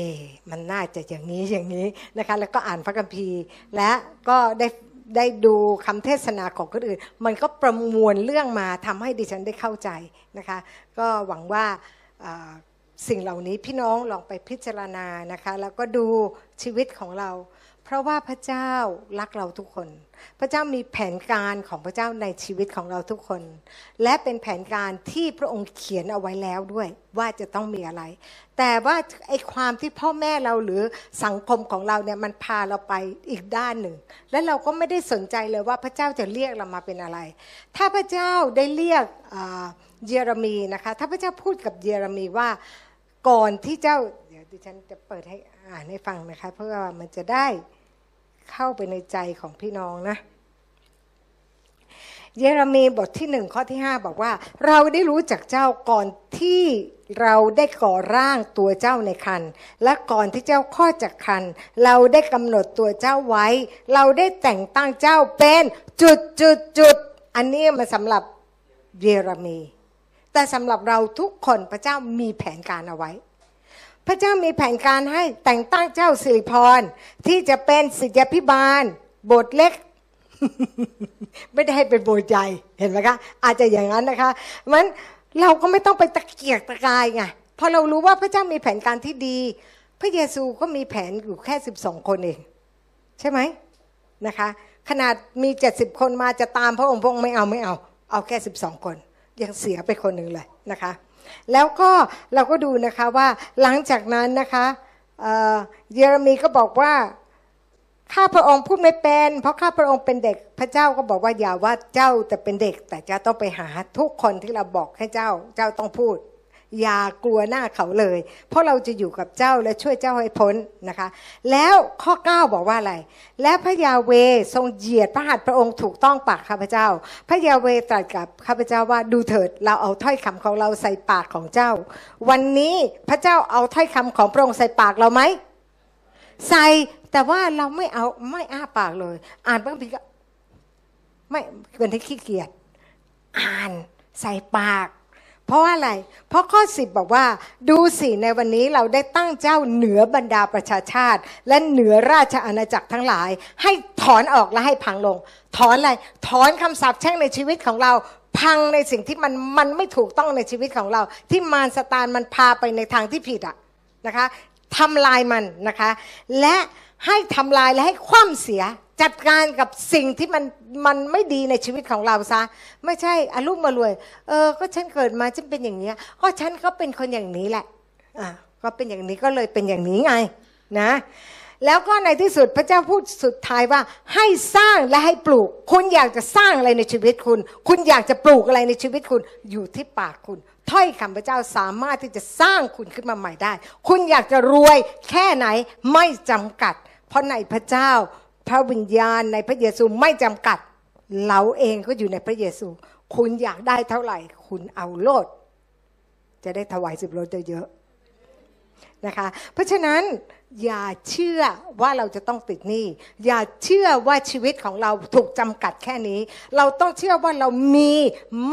มันน่าจะอย่างนี้อย่างนี้นะคะ แล้วก็อ่านพระคัมภีร์ และก็ได้ ได้ดูคำเทศนาของคนอื่น มันก็ประมวลเรื่องมาทำให้ดิฉันได้เข้าใจนะคะ ก็หวังว่าอ่าสิ่งเหล่านี้พี่น้องลองไปพิจารณานะคะ แล้วก็ดูชีวิตของเรา เพราะว่าพระเจ้ารักเราทุกคน พระเจ้ามีแผนการของพระเจ้าในชีวิตของเราทุกคน และเป็นแผนการที่พระองค์เขียนเอาไว้แล้วด้วยว่าจะต้องมีอะไร แต่ว่าไอ้ความที่พ่อแม่เราหรือสังคมของเราเนี่ยมันพาเราไปอีกด้านหนึ่ง และเราก็ไม่ได้สนใจเลยว่าพระเจ้าจะเรียกเรามาเป็นอะไร ถ้าพระเจ้าได้เรียกเยเรมีนะคะ ถ้าพระเจ้าพูดกับเยเรมีว่าก่อนที่เจ้า เดี๋ยวดิฉันจะเปิดให้อ่านให้ฟังนะคะ เพื่อมันจะได้ เข้าไปในใจของพี่น้องนะ เยเรมีบทที่หนึ่งข้อที่ห้าบอกว่า เราได้รู้จักเจ้าก่อนที่เราได้ก่อร่างตัวเจ้าในคันและก่อนที่เจ้าคลอจากคันเราได้กำหนดตัวเจ้าไว้ เราได้แต่งตั้งเจ้าเป็นจุดจุดจุดอันนี้มาสำหรับเยเรมี แต่สำหรับเราทุกคนพระเจ้ามีแผนการเอาไว้ พระเจ้ามีแผนการให้แต่งตั้งเจ้าสิริพร ที่จะเป็นศิษยพิบาลโบสถ์เล็ก ไม่ได้ให้เป็นโบสถ์ใหญ่เห็นไหมคะ อาจจะอย่างนั้นนะคะมันเราก็ไม่ต้องไปตะเกียกตะกายไงพราะเรารู้ว่าพระเจ้ามีแผนการที่ดี พระเยซูก็มีแผนอยู่แค่สิบสองคนเอง ใช่ไหมนะคะ ขนาดมีเจ็ดสิบคนมาจะตามพระองค์พระองค์ไม่เอาไม่เอา เอาแค่สิบสองคน ยังเสียไปคนหนึ่งเลยนะคะ แล้วก็เราก็ดูนะคะว่าหลังจากนั้นนะคะเเยเรมีก็บอกว่าข้าพระองค์พูดไม่เป็น เพราะข้าพระองค์เป็นเด็กพระเจ้าก็บอกว่าอย่าว่าเจ้าแต่เป็นเด็ก แต่เจ้าต้องไปหาทุกคนที่เราบอกให้เจ้าเจ้าต้องพูด อย่ากลัวหน้าเขาเลย เพราะเราจะอยู่กับเจ้าและช่วยเจ้าให้พ้นนะคะ แล้วข้อ 9 บอกว่าอะไร และพระยาเวทรงเหยียดพระหัตถ์พระองค์ถูกต้องปากข้าพเจ้า พระยาเวตรัสกับข้าพเจ้าว่าดูเถิดเราเอาถ้อยคำของเราใส่ปากของเจ้า วันนี้พระเจ้าเอาถ้อยคำของพระองค์ใส่ปากเราไหมใส่แต่ว่าเราไม่เอาไม่อ้าปากเลย อ่านบางทีก็ไม่เป็นที่ขี้เกียจอ่านใส่ปาก เพราะว่าอะไร เพราะข้อสิบบอกว่า ดูสิในวันนี้เราได้ตั้งเจ้าเหนือบรรดาประชาชาติ และเหนือราชอาณาจักรทั้งหลาย ให้ถอนออกและให้พังลง ถอนอะไร ถอนคำสาปแช่งในชีวิตของเรา พังในสิ่งที่มันมันไม่ถูกต้องในชีวิตของเรา ที่มารสตานมันพาไปในทางที่ผิดอะนะคะทำลายมันนะคะ และ ให้ทำลายและให้คว่ำเสีย จัดการกับสิ่งที่มันมันไม่ดีในชีวิตของเราซะ ไม่ใช่อารุ่มมารวย เออ ก็ฉันเกิดมาฉันเป็นอย่างเนี้ย ก็ฉันก็เป็นคนอย่างนี้แหละ อะก็เป็นอย่างนี้ก็เลยเป็นอย่างนี้ไงนะ แล้วก็ในที่สุดพระเจ้าพูดสุดท้ายว่า ให้สร้างและให้ปลูก คุณอยากจะสร้างอะไรในชีวิตคุณ คุณอยากจะปลูกอะไรในชีวิตคุณอยู่ที่ปากคุณ ถ้อยคำพระเจ้าสามารถที่จะสร้างคุณขึ้นมาใหม่ได้ คุณอยากจะรวยแค่ไหนไม่จำกัด เพราะในพระเจ้าพระวิญญาณในพระเยซูไม่จำกัด เราเองก็อยู่ในพระเยซู คุณอยากได้เท่าไหร่ คุณเอาโลด จะได้ถวายสิบโลดเยอะๆนะคะ เพราะฉะนั้นอย่าเชื่อว่าเราจะต้องติดหนี้ อย่าเชื่อว่าชีวิตของเราถูกจำกัดแค่นี้ เราต้องเชื่อว่าเรามี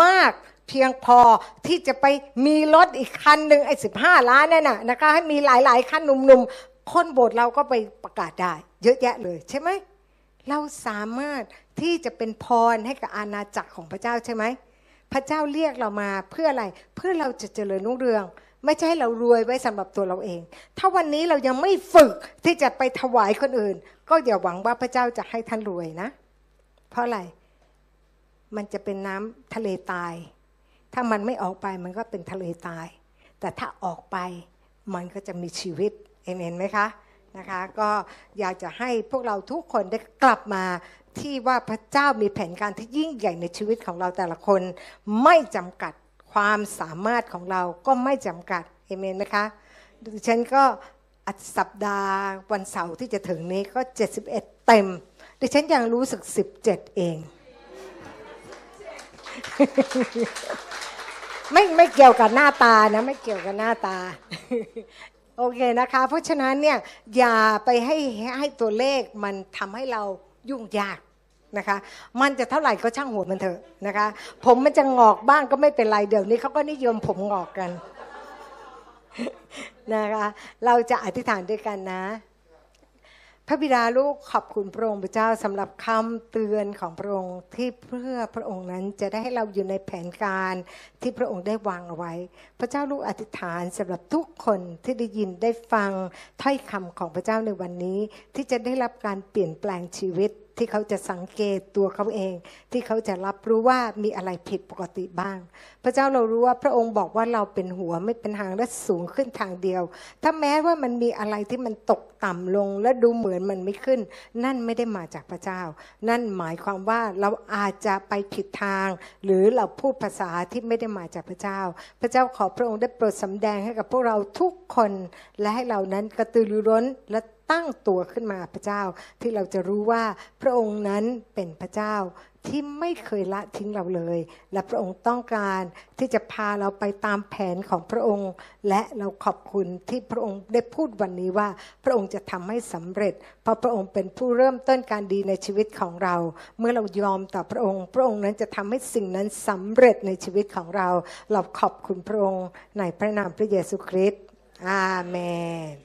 มาก เพียงพอที่จะไปมีรถอีกคันหนึ่งไอ้สิบห้าล้านนั่นน่ะนะคะให้มีหลายๆคันหนุ่มๆคนโบสถ์เราก็ไปประกาศได้ เยอะแยะเลยใช่ไหมเราสามารถที่จะเป็นพรให้กับอาณาจักรของพระเจ้าใช่ไหมพระเจ้าเรียกเรามาเพื่ออะไรเพื่อเราจะเจริญรุ่งเรือง ไม่ใช่ให้เรารวยไว้สำหรับตัวเราเอง ถ้าวันนี้เรายังไม่ฝึกที่จะไปถวายคนอื่น ก็อย่าหวังว่าพระเจ้าจะให้ท่านรวยนะ เพราะอะไรมันจะเป็นน้ำทะเลตาย ถ้ามันไม่ออกไปมันก็เป็นทะเลตาย แต่ถ้าออกไปมันก็จะมีชีวิตเอเมนไหมคะนะคะก็อยากจะให้พวกเราทุกคนได้กลับมาที่ว่าพระเจ้ามีแผนการที่ยิ่งใหญ่ในชีวิตของเราแต่ละคน ไม่จำกัดความสามารถของเราก็ไม่จำกัดเอเมนไหมคะดิฉันก็อสัปดาห์วันเสาร์ที่จะถึงนี้ก็ 71 เต็ม ดิฉันยังรู้สึก 17 เอง ไม่ไม่เกี่ยวกับหน้าตานะ ไม่เกี่ยวกับหน้าตา โอเคนะคะ เพราะฉะนั้นเนี่ยอย่าไปให้ให้ตัวเลขมันทำให้เรายุ่งยากนะคะ มันจะเท่าไหร่ก็ช่างหัวมันเถอะนะคะ ผมมันจะงอกบ้างก็ไม่เป็นไรเดี๋ยวนี้เขาก็นิยมผมงอกกันนะคะ เราจะอธิษฐานด้วยกันนะ พระบิดาลูกขอบคุณพระองค์พระเจ้าสำหรับคำเตือนของพระองค์ที่เพื่อพระองค์นั้นจะได้ให้เราอยู่ในแผนการที่พระองค์ได้วางเอาไว้ พระเจ้าลูกอธิษฐานสำหรับทุกคนที่ได้ยินได้ฟังถ้อยคำของพระเจ้าในวันนี้ ที่จะได้รับการเปลี่ยนแปลงชีวิต ที่เขาจะสังเกตตัวเขาเอง ที่เขาจะรับรู้ว่ามีอะไรผิดปกติบ้าง พระเจ้าเรารู้ว่าพระองค์บอกว่าเราเป็นหัวไม่เป็นหางและสูงขึ้นทางเดียว ถ้าแม้ว่ามันมีอะไรที่มันตกต่ำลงและดูเหมือนมันไม่ขึ้น นั่นไม่ได้มาจากพระเจ้า นั่นหมายความว่าเราอาจจะไปผิดทาง หรือเราพูดภาษาที่ไม่ได้มาจากพระเจ้า พระเจ้าขอพระองค์ได้โปรดสำแดงให้กับพวกเราทุกคนและให้เรานั้นกระตือรือร้นและ ตั้งตัวขึ้นมาพระเจ้า ที่เราจะรู้ว่าพระองค์นั้นเป็นพระเจ้าที่ไม่เคยละทิ้งเราเลย และพระองค์ต้องการที่จะพาเราไปตามแผนของพระองค์ และเราขอบคุณที่พระองค์ได้พูดวันนี้ว่า พระองค์จะทำให้สำเร็จ เพราะพระองค์เป็นผู้เริ่มต้นการดีในชีวิตของเรา เมื่อเรายอมต่อพระองค์ พระองค์นั้นจะทำให้สิ่งนั้นสำเร็จในชีวิตของเรา เราขอบคุณพระองค์ในพระนามพระเยซูคริสต์อาเมน